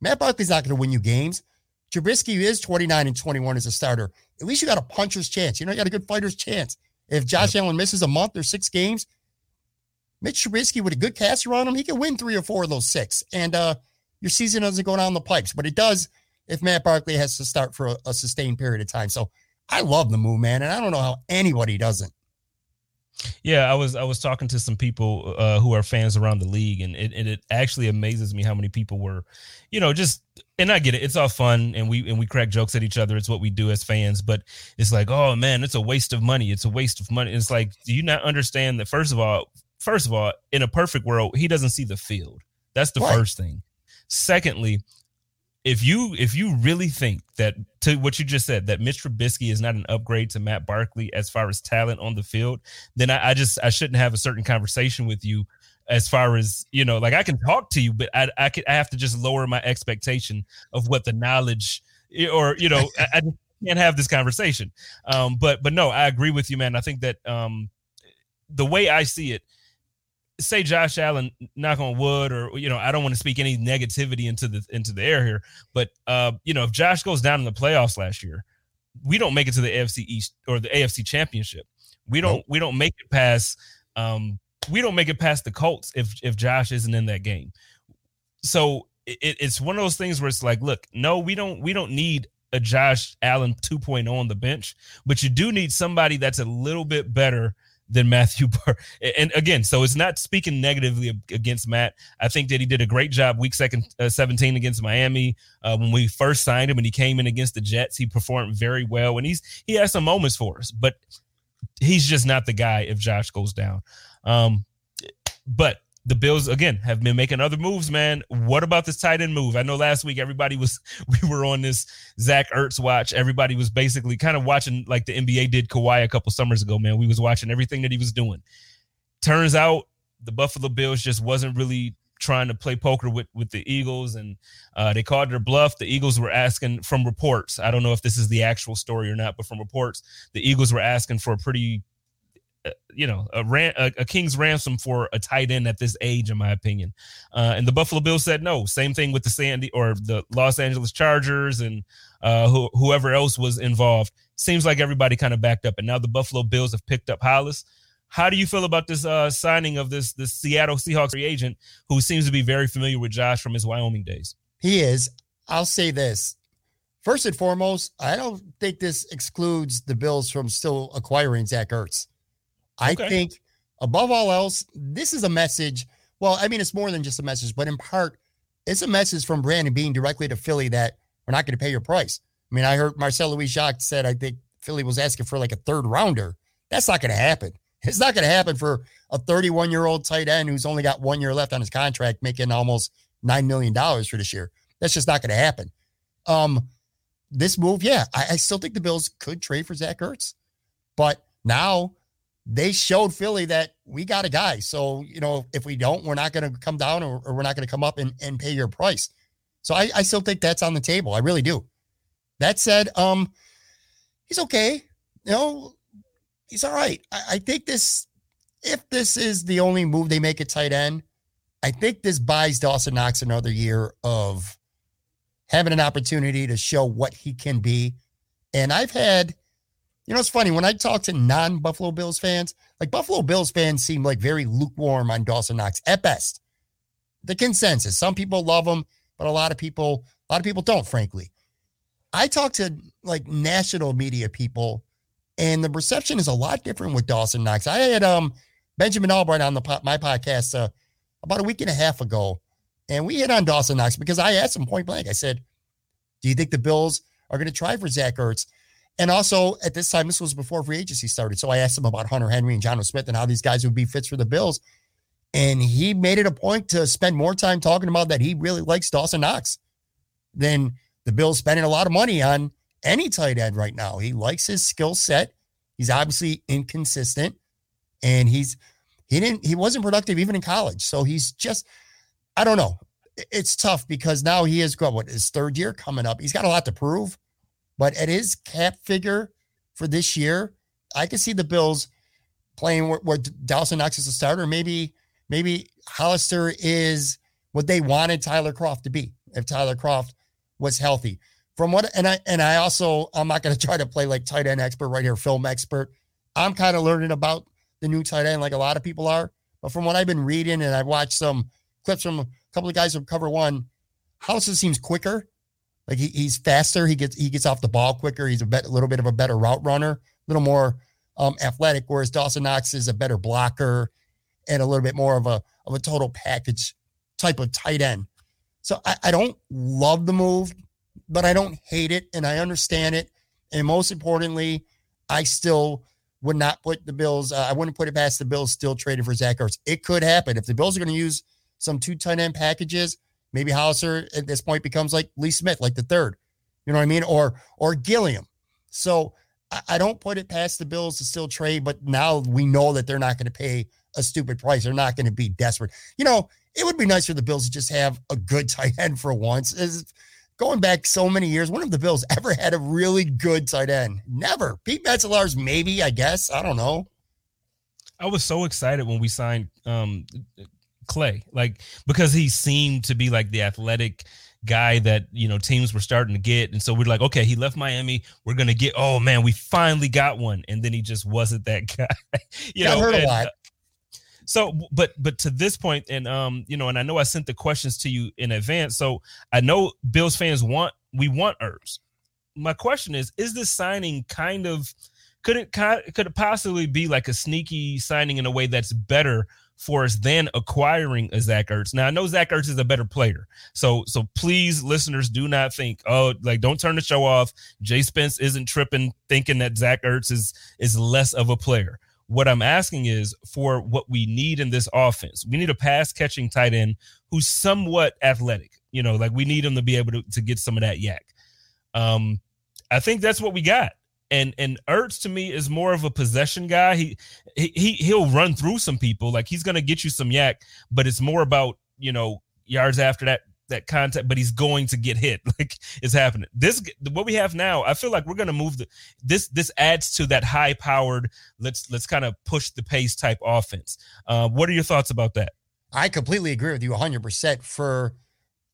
Matt Barkley's not going to win you games. Trubisky is 29 and 21 as a starter. At least you got a puncher's chance. You know, you got a good fighter's chance. If Josh yep. Allen misses a month or six games, Mitch Trubisky with a good caster on him, he can win three or four of those six. And uh, your season doesn't go down the pipes, but it does if Matt Barkley has to start for a, a sustained period of time. So I love the move, man, and I don't know how anybody doesn't. Yeah, I was I was talking to some people uh, who are fans around the league, and it, and it actually amazes me how many people were, you know, just and I get it, it's all fun, and we and we crack jokes at each other. It's what we do as fans, but it's like, oh man, it's a waste of money. It's a waste of money. It's like, do you not understand that? First of all, first of all, in a perfect world, he doesn't see the field. That's the right. first thing. Secondly, if you if you really think that to what you just said that Mitch Trubisky is not an upgrade to Matt Barkley as far as talent on the field, then I, I just I shouldn't have a certain conversation with you as far as you know. Like I can talk to you, but I I could I have to just lower my expectation of what the knowledge or you know I, I can't have this conversation. Um, but but no, I agree with you, man. I think that um, the way I see it, say Josh Allen, knock on wood, or you know, I don't want to speak any negativity into the into the air here, but uh, you know, if Josh goes down in the playoffs last year, we don't make it to the AFC East or the AFC Championship. We don't we don't make it past um we don't make it past the Colts if if Josh isn't in that game. So it, it's one of those things where it's like, look, no, we don't we don't need a Josh Allen 2.0 on the bench, but you do need somebody that's a little bit better than Matthew Burr. And again, so it's not speaking negatively against Matt. I think that he did a great job week second uh, 17 against Miami. Uh, when we first signed him and he came in against the Jets, he performed very well and he's he has some moments for us, but he's just not the guy if Josh goes down. Um, but the Bills again have been making other moves, man. What about this tight end move? I know last week everybody was *laughs* we were on this Zach Ertz watch. Everybody was basically kind of watching like the NBA did Kawhi a couple summers ago, man. We was watching everything that he was doing. Turns out the Buffalo Bills just wasn't really trying to play poker with with the Eagles, and uh, they called their bluff. The Eagles were asking from reports. I don't know if this is the actual story or not, but from reports, the Eagles were asking for a pretty you know a, ran, a, a, king's ransom for a tight end at this age in my opinion. Uh, and the buffalo bills said no. Same thing with the sandy or the los angeles chargers and uh, who, whoever else was involved. Seems like everybody kind of backed up and now the buffalo bills have picked up hollis. How do you feel about this uh, signing of this this seattle seahawks free agent who seems to be very familiar with josh from his wyoming days? He is. I'll say this. First and foremost i don't think this excludes the bills from still acquiring zach ertz I okay. think above all else, this is a message. Well, I mean, it's more than just a message, but in part, it's a message from Brandon Beane directly to Philly that we're not going to pay your price. I mean, I heard Marcel Louis Jacques said, I think Philly was asking for like a third rounder. That's not going to happen. It's not going to happen for a 31 year old tight end who's only got one year left on his contract, making almost $9 million for this year. That's just not going to happen. Um, this move, yeah, I, I still think the Bills could trade for Zach Ertz, but now they showed Philly that we got a guy. So, you know, if we don't, we're not going to come down or, or, we're not going to come up and, and pay your price. So I, I still think that's on the table. I really do. That said, um, he's okay. You know, he's all right. I, I think this, if this is the only move they make at tight end, I think this buys Dawson Knox another year of having an opportunity to show what he can be. And I've had – you know, it's funny when I talk to non Buffalo Bills fans, like Buffalo Bills fans seem like very lukewarm on Dawson Knox at best. The consensus. Some people love him, but a lot of people, a lot of people don't, frankly. I talk to like national media people, and the perception is a lot different with Dawson Knox. I had um Benjamin Albright on the my podcast uh, about a week and a half ago, and we hit on Dawson Knox because I asked him point blank. I said, "Do you think the Bills are going to try for Zach Ertz?" And also at this time, this was before free agency started. So I asked him about Hunter Henry and Jonnu Smith and how these guys would be fits for the Bills. And he made it a point to spend more time talking about that he really likes Dawson Knox than the Bills spending a lot of money on any tight end right now. He likes his skill set. He's obviously inconsistent and he's he didn't he wasn't productive even in college. So he's just I don't know. It's tough because now he is got what his third year coming up. He's got a lot to prove. But at his cap figure for this year, I could see the Bills playing where, where Dawson Knox is a starter. Maybe, maybe Hollister is what they wanted Tyler Kroft to be if Tyler Kroft was healthy. From what and I and I also I'm not going *laughs* to try to play like tight end expert right here, film expert. I'm kind of learning about the new tight end like a lot of people are. But from what I've been reading and I've watched some clips from a couple of guys from Cover One, Hollister seems quicker like he, he's faster. He gets he gets off the ball quicker. He's a, little bit of a better route runner, a little more um, athletic. Whereas Dawson Knox is a better blocker and a little bit more of a of a total package type of tight end. So I, I don't love the move, but I don't hate it, and I understand it. And most importantly, I still would not put the Bills. Uh, I wouldn't put it past the Bills still trading for Zach Ertz. It could happen if the Bills are going to use some two tight end packages. Maybe Hollister at this point becomes like Lee Smith, like the third. You know what I mean? Or or Gilliam. So I, I don't put it past the Bills to still trade, but now we know that they're not going to pay a stupid price. They're not going to be desperate. You know, it would be nice for the Bills to just have a good *laughs* tight end for once. Is going back so many years, when have the Bills ever had a really good tight end? Never. Pete Metzelaars, maybe, I guess. I don't know. I was so excited when we signed um, Clay, like because he seemed to be like the athletic guy that you know teams were starting to get, and so we're like, okay, he left Miami, we're gonna get. Oh man, we finally got one, and then he just wasn't that *laughs* guy. you Got know, hurt a and, lot. uh, so, but but to this point, and um, you know, and I know I sent the questions to you in advance, so I know Bills fans want we want Ertz. My question is: Is this signing kind of could it could it possibly be like a sneaky signing in a way that's better for us than acquiring a Zach Ertz? Now I know Zach Ertz is a better player, so so please, listeners, do not think oh like don't turn the show off. Jay Spence isn't tripping thinking that Zach Ertz is is less of a player. What I'm asking is for what we need in this offense. We need a pass catching tight end who's somewhat athletic. You know, like we need him to be able to, to get some of that YAC. Um, I think that's what we got. And and Ertz to me is more of a possession guy. He he he- he'll run through some people, like he's gonna get you some YAC, but it's more about you know yards after that that contact. But he's going to get hit, *laughs* like it's happening. This what we have now, I feel like we're gonna move the this this adds to that high powered. Let's let's kind of push the pace type offense. Uh, what are your thoughts about that? I completely agree with you 100% for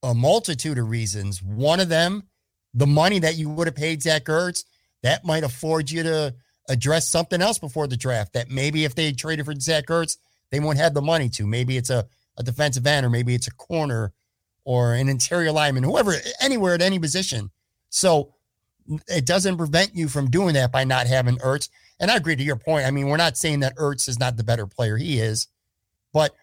a multitude of reasons. One of them, the money that you would have paid Zach Ertz, that might afford you to address something else before the draft that maybe if they traded for Zach Ertz, they won't have the money to. Maybe it's a, a defensive end or maybe it's a corner or an interior lineman, whoever, anywhere at any position. So it doesn't prevent you from doing that by not having Ertz. And I agree to your point. I mean, we're not saying that Ertz is not the better player. He is. But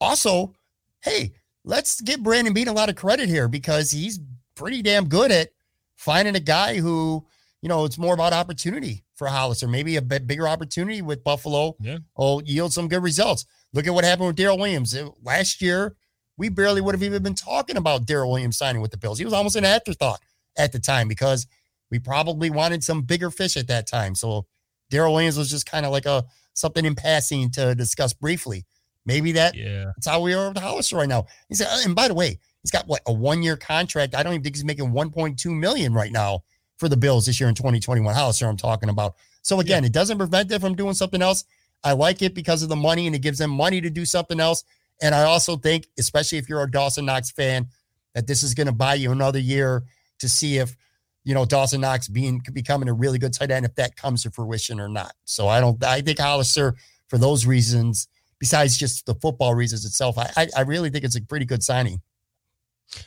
also, hey, let's give Brandon Beane a lot of credit here because he's pretty damn good at finding a guy who, you know, it's more about opportunity for Hollister. Maybe a bit bigger opportunity with Buffalo Yeah. will yield some good results. Look at what happened with Daryl Williams. Last year, we barely would have even been talking about Daryl Williams signing with the Bills. He was almost an afterthought at the time because we probably wanted some bigger fish at that time. So Daryl Williams was just kind of like a something in passing to discuss briefly. Maybe that Yeah. that's how we are with Hollister right now. He said, and by the way, he's got what a one year contract. I don't even think he's making 1.2 million right now for the Bills this year in 2021. Hollister, I'm talking about. So again, it doesn't prevent them from doing something else. I like it because of the money and it gives them money to do something else. And I also think, especially if you're a Dawson Knox fan, that this is going to buy you another year to see if you know Dawson Knox being becoming a really good tight end if that comes to fruition or not. So I don't. I think Hollister for those reasons besides just the football reasons itself, I, I, I really think it's a pretty good signing.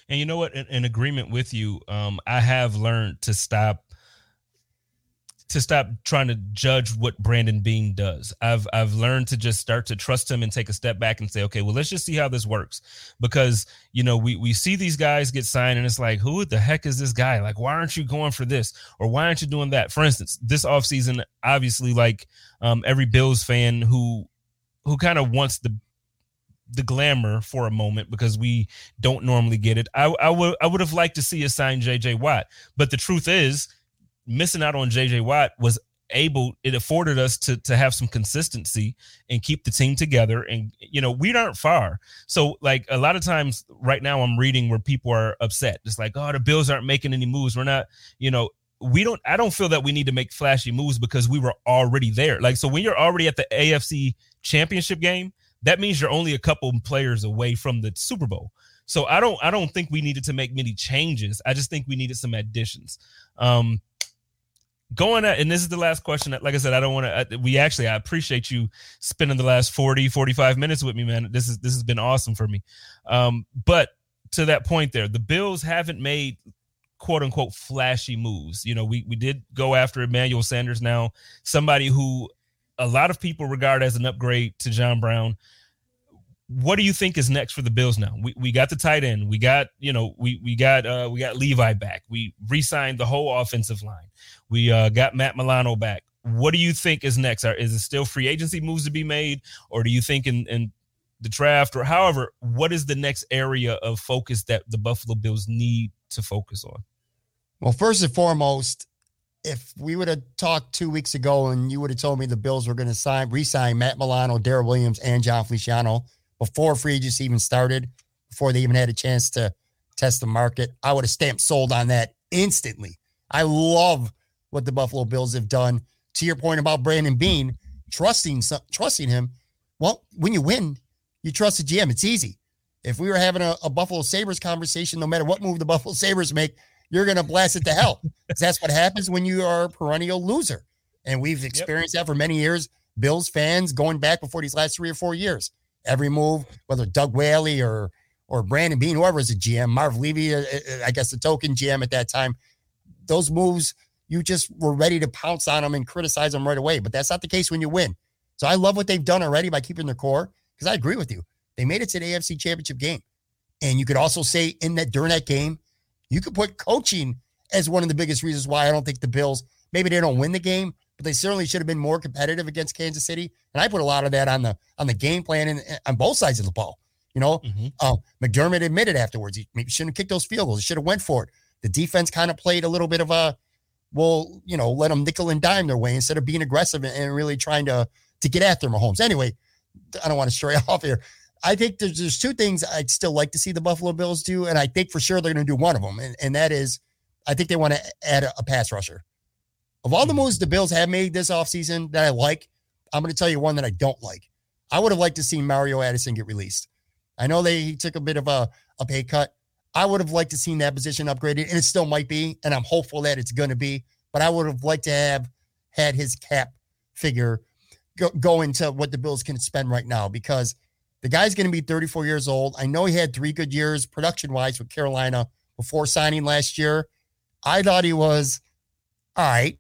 And you know what? In, in agreement with you, um, I have learned to stop to stop trying to judge what Brandon Beane does. I've I've learned to just start to trust him and take a step back and say, okay, well, let's just see how this works. Because you know, we we see these guys get signed, and it's like, who the heck is this guy? Like, why aren't you going for this? Or why aren't you doing that? For instance, this offseason, obviously, like um, every Bills fan who who kind of wants the the glamour for a moment because we don't normally get it. I, I would I would have liked to see us sign JJ Watt, but the truth is, missing out on JJ Watt was able it afforded us to to have some consistency and keep the team together. And you know we aren't far. So like a lot of times right now i'm reading where people are upset. It's like oh the bills aren't making any moves. We're not you know we don't i don't feel that we need to make flashy moves because we were already there. Like so when you're already at the afc championship game that means you're only a couple players away from the super bowl. So i don't i don't think we needed to make many changes. I just think we needed some additions. Um going at and this is the last question. Like i said i don't want to we actually i appreciate you spending the last 40 45 minutes with me man. This is this has been awesome for me. Um but to that point there the bills haven't made quote unquote flashy moves. You know we we did go after emmanuel sanders now somebody who a lot of people regard as an upgrade to john brown what do you think is next for the Bills now? We we got the tight end. We got, you know, we we got uh we got Levi back. We re-signed the whole offensive line. We uh got Matt Milano back. What do you think is next? Are, is it still free agency moves to be made or do you think in in the draft or however, what is the next area of focus that the Buffalo Bills need to focus on? Well, first and foremost, if we would have talked two weeks ago and you would have told me the Bills were going to sign, re-sign Matt Milano, Daryl Williams, and Jon Feliciano before free agency even started, before they even had a chance to test the market. I would have stamped sold on that instantly. I love what the Buffalo Bills have done. To your point about Brandon Beane, trusting trusting him. Well, when you win, you trust the GM. It's easy. If we were having a, a Buffalo Sabres conversation, no matter what move the Buffalo Sabres make, you're going to blast it to hell. that's what happens when you are a perennial loser. And we've experienced yep. that for many years. Bills fans going back before these last three or four years. Every move, whether Doug Whaley or or Brandon Beane, whoever was a GM, Marv Levy, uh, uh, I guess the token GM at that time, those moves, you just were ready to pounce on them and criticize them right away. But that's not the case when you win. So I love what they've done already by keeping their core because I agree with you. They made it to the AFC championship game. And you could also say in that during that game, you could put coaching as one of the biggest reasons why I don't think the Bills, maybe they don't win the game, but they certainly should have been more competitive against Kansas City. And I put a lot of that on the on the game plan and on both sides of the ball. You know, mm-hmm. uh, McDermott admitted afterwards he maybe shouldn't have kicked those field goals. He should have went for it. The defense kind of played a little bit of a, well, you know, let them nickel and dime their way instead of being aggressive and, and really trying to to get after Mahomes. Anyway, I don't want to stray *laughs* off here. I think there's, there's two things I'd still like to see the Buffalo Bills do, and I think for sure they're going to do one of them, and, and that is I think they want to add a, a pass rusher. Of all the mm-hmm. moves the Bills have made this offseason that I like, I'm going to tell you one that I don't like. I would have liked to see Mario Addison get released. I know they he took a bit of a, a pay cut. I would have liked to seen that position upgraded, and it still might be, and I'm hopeful that it's going to be. But I would have liked to have had his cap figure go, go into what the Bills can spend right now because the guy's going to be 34 years old. I know he had three good years production wise with Carolina before signing last year. I thought he was all right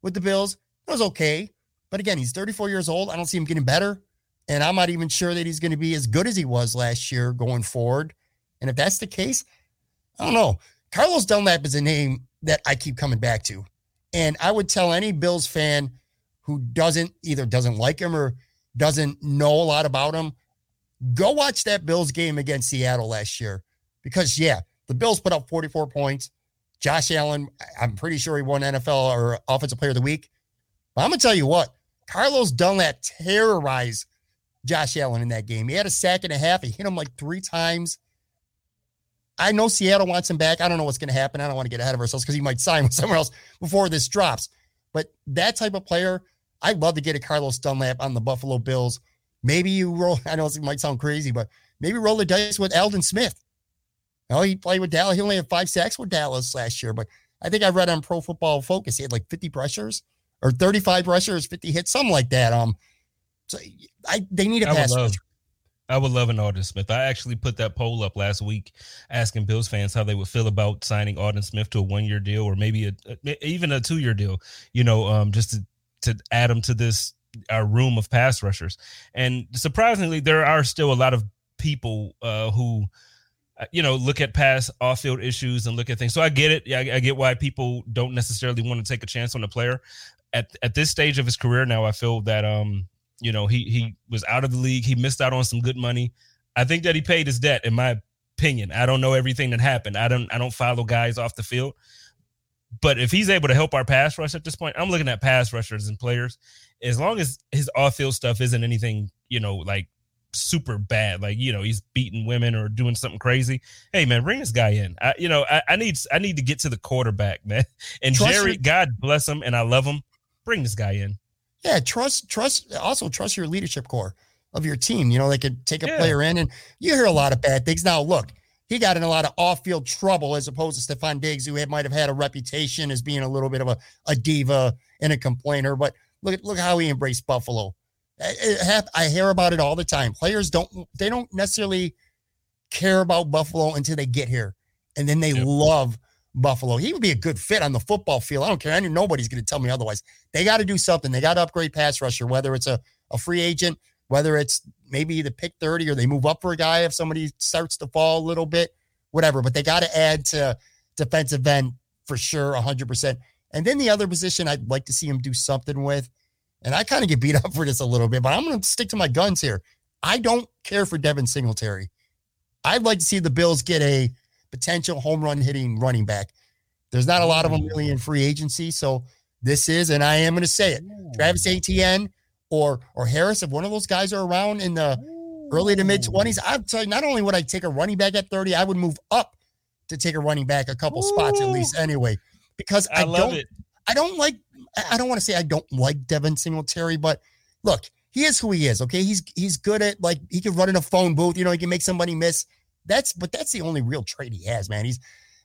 with the Bills. It was okay. But again, he's 34 years old. I don't see him getting better. And I'm not even sure that he's going to be as good as he was last year going forward. And if that's the case, I don't know. Carlos Dunlap is a name that I keep coming back to. And I would tell any Bills fan who doesn't either doesn't like him or doesn't know a lot about him, go watch that Bills game against Seattle last year. Because yeah, the Bills put up 44 points. Josh Allen, I'm pretty sure he won NFL or Offensive Player of the Week. But I'm gonna tell you what, Carlos Dunlap terrorized Josh Allen in that game. He had a sack and a half. He hit him like three times. I know Seattle wants him back. I don't know what's going to happen. I don't want to get ahead of ourselves because he might *laughs* sign somewhere else before this drops. But that type of player, I'd love to get a Carlos Dunlap on the Buffalo Bills. Maybe you roll, *laughs* I know it might sound crazy, but maybe roll the dice with Aldon Smith. Oh, he played with Dallas. He only had five sacks with Dallas last year, but I think I read on Pro Football Focus he had like 50 pressures or 35 pressures, 50 hits, something like that. Um, so I they need a pass. Love, I would love an Aldon Smith. I actually put that poll up last week, asking Bills fans how they would feel about signing Aldon Smith to a one year deal or maybe a, a, even a two year deal. You know, um, just to to add him to this our room of pass rushers. And surprisingly, there are still a lot of people uh, who, uh, you know, look at past off-field issues and look at things. So I get it. I, I get why people don't necessarily want to take a chance on a player at at this stage of his career. Now, I feel that um, you know, he he was out of the league. He missed out on some good money. I think that he paid his debt, in my opinion. I don't know everything that happened. I don't I don't follow guys off the field. But if he's able to help our pass rush at this point, I'm looking at pass rushers and players. As long as his off-field stuff isn't anything, you know, like super bad, like you know, he's beating women or doing something crazy. Hey man, bring this guy in. I, you know, I, I need I need to get to the quarterback, man. *laughs* And trust Jerry, your, God bless him, and I love him. Bring this guy in. Yeah, trust trust also trust your leadership core of your team. You know, they could take a yeah. player in, and you hear a lot of bad things. Now, look, he got in a lot of off-field trouble as opposed to Stefon Diggs, who had, might have had a reputation as being a little bit of a, a diva and a complainer. But look look how he embraced Buffalo. I hear about it all the time. Players don't they don't necessarily care about Buffalo until they get here, and then they yep. love Buffalo. He would be a good fit on the football field. I don't care. I know nobody's going to tell me otherwise. They got to do something. They got to upgrade pass rusher, whether it's a, a free agent whether it's maybe the pick 30 or they move up for a guy if somebody starts to fall a little bit, whatever. But they got to add to defensive end for sure, 100%. And then the other position I'd like to see him do something with, and I kind of get beat up for this a little bit, but I'm going to stick to my guns here. I don't care for Devin Singletary. I'd like to see the Bills get a potential home run hitting running back. There's not a lot of them really in free agency. So this is, and I am going to say it Travis Etienne or or Harris, if one of those guys are around in the early to mid 20s, I'd tell you not only would I take a running back at 30, I would move up to take a running back a couple spots at least anyway. Because I, I love don't it. I don't like I don't want to say I don't like Devin Singletary, but look, he is who he is. Okay. He's he's good at like he can run in a phone booth, you know, he can make somebody miss. That's but that's the only real trait he has, man. He's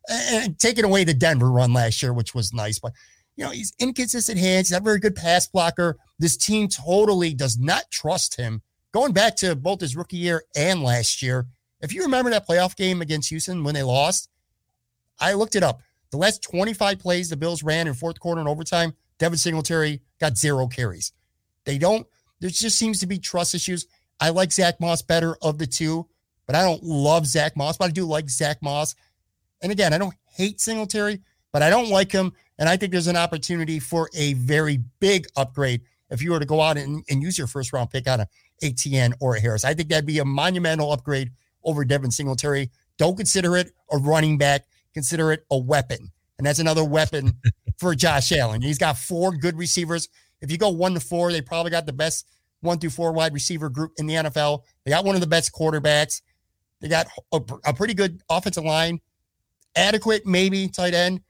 and taking away the Denver run last year, which was nice, but you know, he's inconsistent hands, he's not very good pass blocker. This team totally does not trust him. Going back to both his rookie year and last year, if you remember that playoff game against Houston when they lost, I looked it up. The last 25 plays the Bills ran in fourth quarter and overtime, Devin Singletary got zero carries. They don't, there just seems to be trust issues. I like Zach Moss better of the two, but I don't love Zach Moss, but I do like Zach Moss. And again, I don't hate Singletary, but I don't like him. And I think there's an opportunity for a very big upgrade if you were to go out and, and use your first round pick on a Etienne or a Harris. I think that'd be a monumental upgrade over Devin Singletary. Don't consider it a running back, consider it a weapon. And that's another weapon *laughs* for Josh Allen. He's got four good receivers. If you go one to four, they probably got the best one through four wide receiver group in the NFL. They got one of the best quarterbacks. They got a, a pretty good offensive line, adequate, maybe tight end.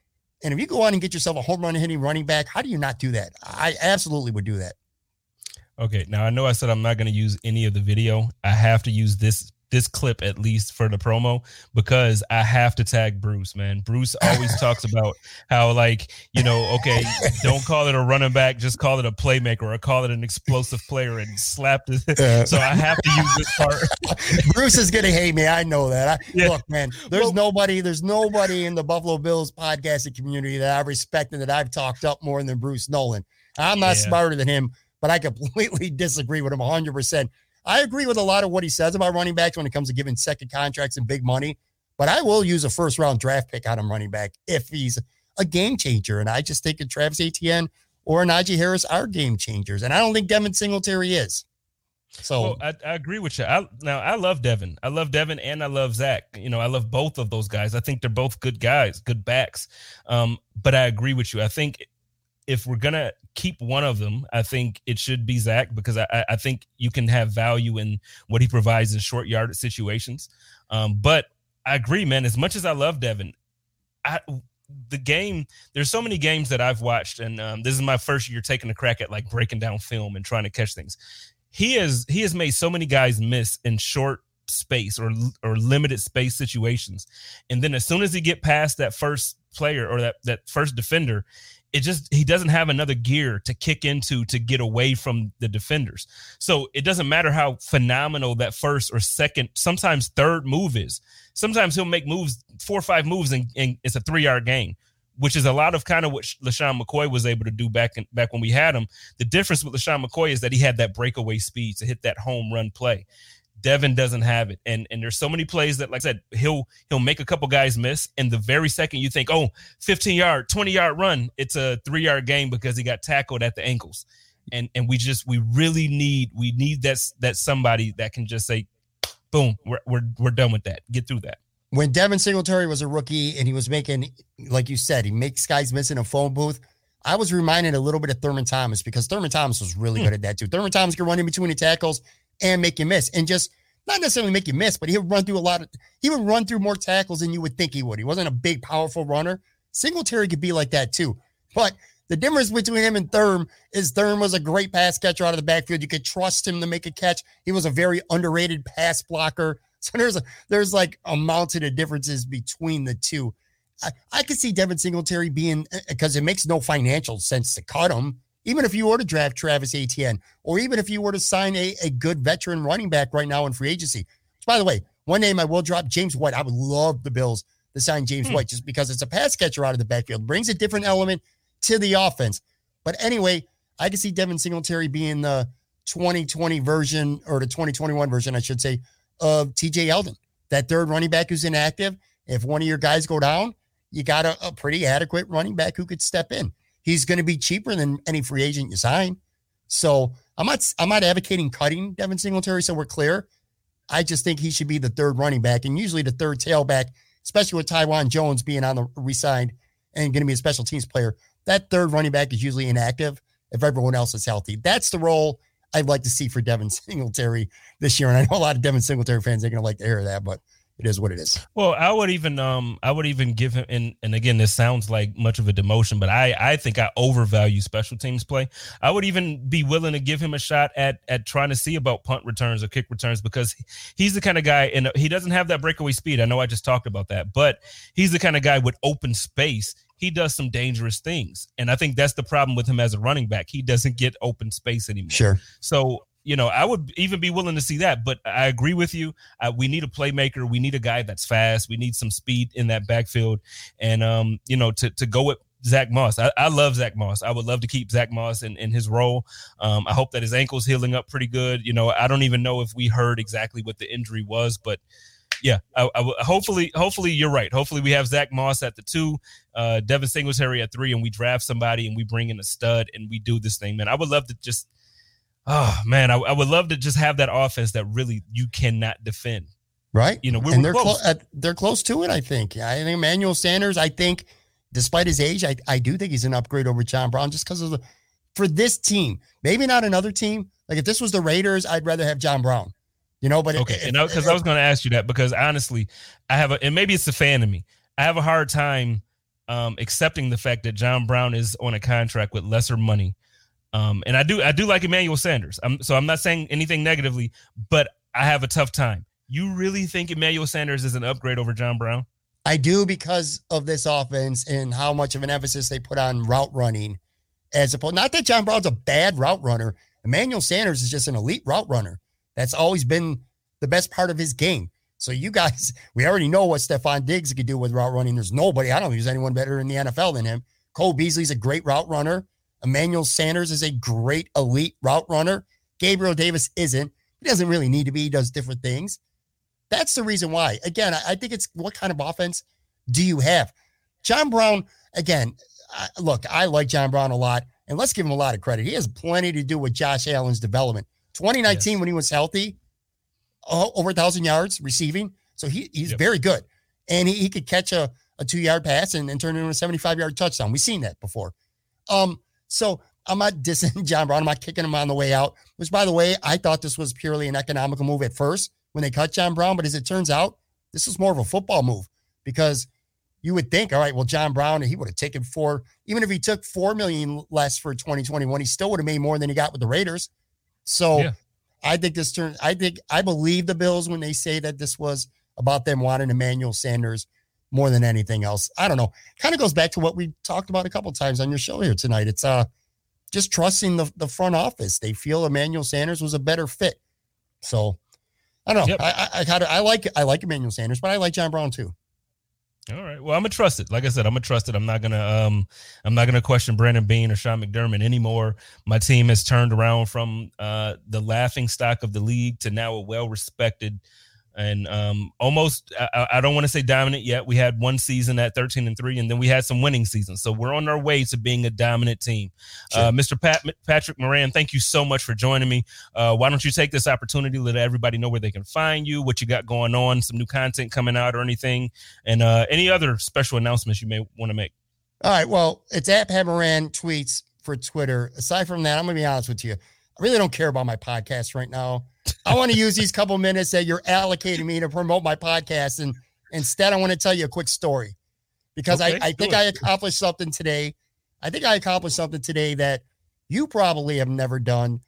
And if you go on and get yourself a home run hitting running back, how do you not do that? I absolutely would do that. Okay, now I know I said I'm not going to use any of the video. I have to use this this clip at least for the promo because I have to tag Bruce, man. Bruce always talks about how like, you know, okay, don't call it a running back, just call it a playmaker or call it an explosive player and slap this. Uh, So I have to use this part. Bruce is gonna hate me. I know that. I, Yeah. Look, man, there's Well- nobody, there's nobody in the Buffalo Bills podcasting community that I respect and that I've talked up more than Bruce Nolan. I'm not Yeah. smarter than him, but I completely *laughs* disagree with him 100. percent I agree with a lot of what he says about running backs when it comes to giving second contracts and big money. But I will use a first round draft pick on him running back if he's a game changer. And I just think that Travis Etienne or Najee Harris are game changers. And I don't think Devin Singletary is. So Well, I, I agree with you. I, now I love Devin. I love Devin and I love Zach. You know, I love both of those guys. I think they're both good guys, good backs. Um, but I agree with you. I think if we're gonna keep one of them, I think it should be Zach because I, I- think you can have value in what he provides in short yardage situations. Um, but I agree, man. As much as I love Devin, I the game. There's so many games that I've watched, and um, this is my first year taking a crack at like breaking down film and trying to catch things he has he has made so many guys miss in short space or or limited space situations and then as soon as he get past that first player or that that first defender it just he doesn't have another gear to kick into to get away from the defenders so it doesn't matter how phenomenal that first or second sometimes third move is sometimes he'll make moves four or five moves and, and it's a three yard gain which is a lot of kind of what LeSean McCoy was able to do back in, back when we had him. The difference with LeSean McCoy is that he had that breakaway speed to hit that home run play. Devin doesn't have it. And and there's so many plays that, like I said, he'll he'll make a couple guys miss. And the very second you think, oh, 15 yard, 20 yard run, it's a three yard game because he got tackled at the ankles. And and we just we really need we need that that somebody that can just say, boom, we're we're we're done with that. Get through that. when Devin Singletary was a rookie and he was making, like you said, he makes guys miss in a phone booth. I was reminded a little bit of Thurman Thomas because Thurman Thomas was really Hmm. good at that too. Thurman Thomas could run in between the tackles and make you miss, and just not necessarily make you miss, but he would run through a lot of. He would run through more tackles than you would think he would. He wasn't a big, powerful runner. Singletary could be like that too, but the difference between him and Thurm is Thurm was a great pass catcher out of the backfield. You could trust him to make a catch. He was a very underrated pass blocker. *laughs* So there's a there's like a mountain of differences between the two. I, I could see Devin Singletary being eh, because it makes no financial sense to cut him, even if you were to draft Travis Etienne, or even if you were to sign a, a good veteran running back right now in free agency. Which, by the way, one name I will drop, James White. I would love the Bills to sign James Hmm. White just because it's a pass catcher out of the backfield, brings a different element to the offense. But anyway, I can see Devin Singletary being the 2020 version or the 2021 version, I should say, of TJ Yeldon, that third running back who's inactive. If one of your guys go down, you got a, a pretty adequate running back who could step in. He's going to be cheaper than any free agent you sign. So I'm not I'm not advocating cutting Devin Singletary, so we're clear. I just think he should be the third running back and usually the third tailback, especially with Taiwan Jones being on the resigned and going to be a special teams player. That third running back is usually inactive if everyone else is healthy. That's the role I'd like to see for Devin *laughs* Singletary this year. And I know a lot of Devin Singletary fans are going to like to hear that, but it is what it is. Well, I would even um I would even give him and and again this sounds like much of a demotion, but I I think I overvalue special teams play. I would even be willing to give him a shot at at trying to see about punt returns or kick returns because he's the kind of guy and he doesn't have that breakaway speed. I know I just talked about that, but he's the kind of guy with open space. He does some dangerous things, and I think that's the problem with him as a running back. He doesn't get open space anymore. Sure. So you know, I would even be willing to see that. But I agree with you. Uh, we need a playmaker. We need a guy that's fast. We need some speed in that backfield. And um, you know, to to go with Zach Moss. I, I love Zach Moss. I would love to keep Zach Moss in, in his role. Um, I hope that his ankle's healing up pretty good. You know, I don't even know if we heard exactly what the injury was, but yeah, I, I, hopefully, hopefully you're right. Hopefully we have Zach Moss at the two, uh, Devin Singletary at three, and we draft somebody and we bring in a stud and we do this thing, man. I would love to just – oh man, I, I, would love to just have that offense that really you cannot defend. Right. You know, we're, and they're close. Clo- uh, they're close to it. I think. I think Emmanuel Sanders. I think, despite his age, I, I do think he's an upgrade over John Brown just because of the for this team. Maybe not another team. Like if this was the Raiders, I'd rather have John Brown. You know, but okay, and because I was going to ask you that because honestly, I have a and maybe it's a fan of me. I have a hard time um, accepting the fact that John Brown is on a contract with lesser money um, and I do I do like Emmanuel Sanders. I'm, so I'm not saying anything negatively, but I have a tough time. You really think Emmanuel Sanders is an upgrade over John Brown? I do because of this offense and how much of an emphasis they put on route running, as opposed. Not that John Brown's a bad route runner. Emmanuel Sanders is just an elite route runner. That's always been the best part of his game. So you guys, *laughs* we already know what Stefon Diggs could do with route running. There's nobody. I don't think there's anyone better in the NFL than him. Cole Beasley's a great route runner. Emmanuel Sanders is a great elite route runner. Gabriel Davis isn't. He doesn't really need to be. He does different things. That's the reason why. Again, I, think it's what kind of offense do you have? John Brown, again, look, I like John Brown a lot, and let's give him a lot of credit. He has plenty to do with Josh Allen's development. 2019, yes. when he was healthy, over a thousand yards receiving. So he, he's yep. very good. And he, he could catch a, a two yard pass and, and turn it into a 75 yard touchdown. We've seen that before. Um, so I'm not dissing *laughs* John Brown. I'm not kicking him on the way out, which, by the way, I thought this was purely an economical move at first when they cut John Brown. But as it turns out, this is more of a football move because you would think, all right, well, John Brown, he would have taken four, even if he took four million less for 2021, he still would have made more than he got with the Raiders. So yeah. I think this turn, I think I believe the Bills when they say that this was about them wanting Emmanuel Sanders more than anything else. I don't know. Kind of goes back to what we talked about a couple times on your show here tonight. It's uh just trusting the, the front office. They feel Emmanuel Sanders was a better fit. So I don't know. Yep. I I, I, I like I like Emmanuel Sanders, but I like John Brown too. All right. Well, I'm gonna trust it. Like I said, I'm gonna trust it. I'm not gonna um I'm not gonna question Brandon Beane or Sean McDermott anymore. My team has turned around from uh the laughing stock of the league to now a well respected and um, almost I, I don't want to say dominant yet. We had one season at 13 and 3 and then we had some winning seasons. So we're on our way to being a dominant team. Sure. Uh, Mr. Pat Patrick Moran, thank you so much for joining me. Uh, why don't you take this opportunity to let everybody know where they can find you, what you got going on, some new content coming out or anything, and uh, any other special announcements you may want to make. All right. Well, it's at Pat Moran tweets for Twitter. Aside from that, I'm going to be honest with you. I really don't care about my podcast right now. I want to use these couple minutes that you're allocating me to promote my podcast. And instead, I want to tell you a quick story because okay, I, I think I accomplished something today. I think I accomplished something today that you probably have never done,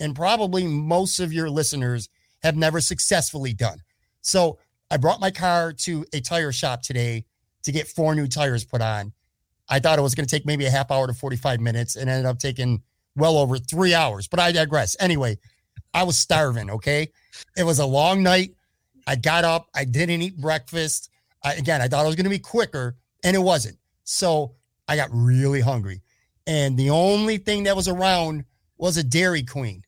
and probably most of your listeners have never successfully done. So I brought my car to a tire shop today to get four new tires put on. I thought it was going to take maybe a half hour to 45 minutes and ended up taking well over three hours, but I digress. Anyway, I was starving. Okay. It was a long night. I got up. I didn't eat breakfast. I, again, I thought it was going to be quicker and it wasn't. So I got really hungry. And the only thing that was around was a Dairy Queen.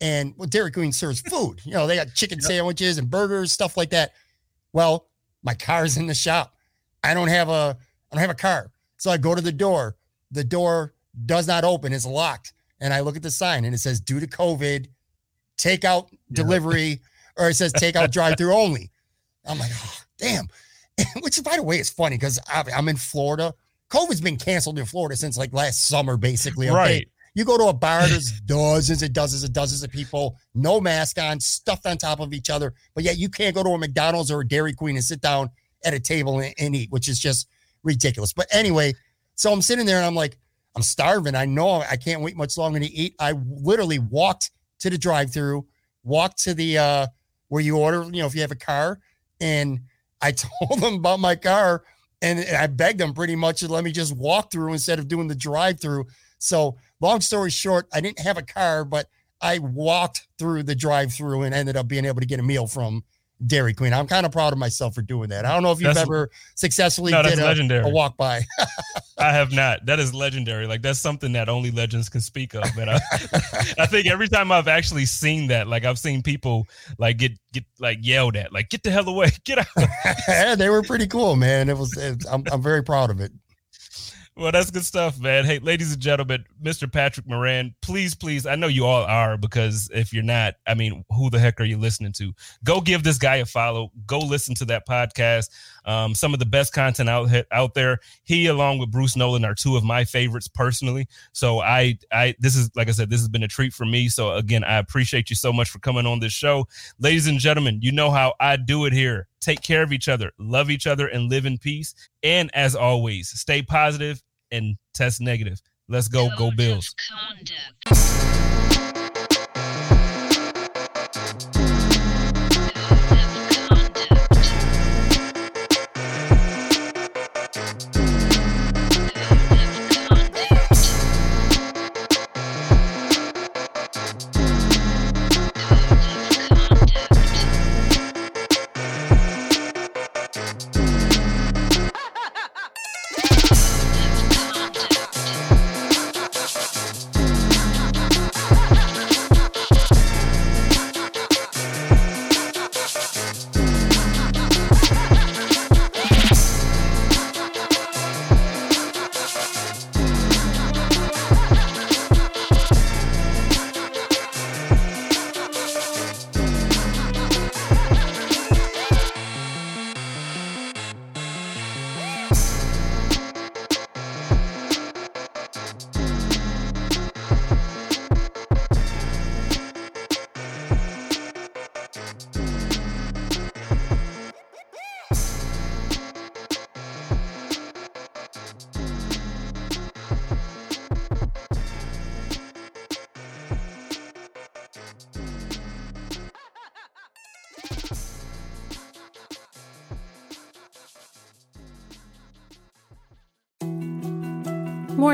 And well, Dairy Queen serves food. You know, they got chicken yep. sandwiches and burgers, stuff like that. Well, my car's in the shop. I don't have a I don't have a car. So I go to the door. The door does not open, it's locked. And I look at the sign and it says, due to COVID, takeout delivery, or it says takeout *laughs* drive through only. I'm like, oh, damn. *laughs* Which, by the way, is funny because I'm in Florida. COVID's been canceled in Florida since like last summer, basically. Okay? Right. You go to a bar, there's *laughs* dozens and dozens and dozens of people, no mask on, stuffed on top of each other. But yet you can't go to a McDonald's or a Dairy Queen and sit down at a table and, and eat, which is just ridiculous. But anyway, so I'm sitting there and I'm like, I'm starving. I know I can't wait much longer to eat. I literally walked to the drive-through, walked to the uh where you order, you know, if you have a car, and I *laughs* told them about my car and I begged them pretty much to let me just walk through instead of doing the drive-through. So, long story short, I didn't have a car, but I walked through the drive-through and ended up being able to get a meal from Dairy Queen. I'm kind of proud of myself for doing that. I don't know if you've That's- ever successfully No, did a, legendary. a walk by. *laughs* I have not. That is legendary. Like that's something that only legends can speak of. And I, *laughs* I think every time I've actually seen that, like I've seen people like get get like yelled at, like get the hell away, *laughs* get out. yeah, they were pretty cool, man. It was. It, I'm, I'm very proud of it. Well, that's good stuff, man. Hey, ladies and gentlemen, Mr. Patrick Moran, please, please. I know you all are because if you're not, I mean, who the heck are you listening to? Go give this guy a follow. Go listen to that podcast. Um, some of the best content out out there. He, along with Bruce Nolan, are two of my favorites personally. So I, I, this is like I said, this has been a treat for me. So again, I appreciate you so much for coming on this show, ladies and gentlemen. You know how I do it here. Take care of each other, love each other, and live in peace. And as always, stay positive and test negative. Let's go, go Bills.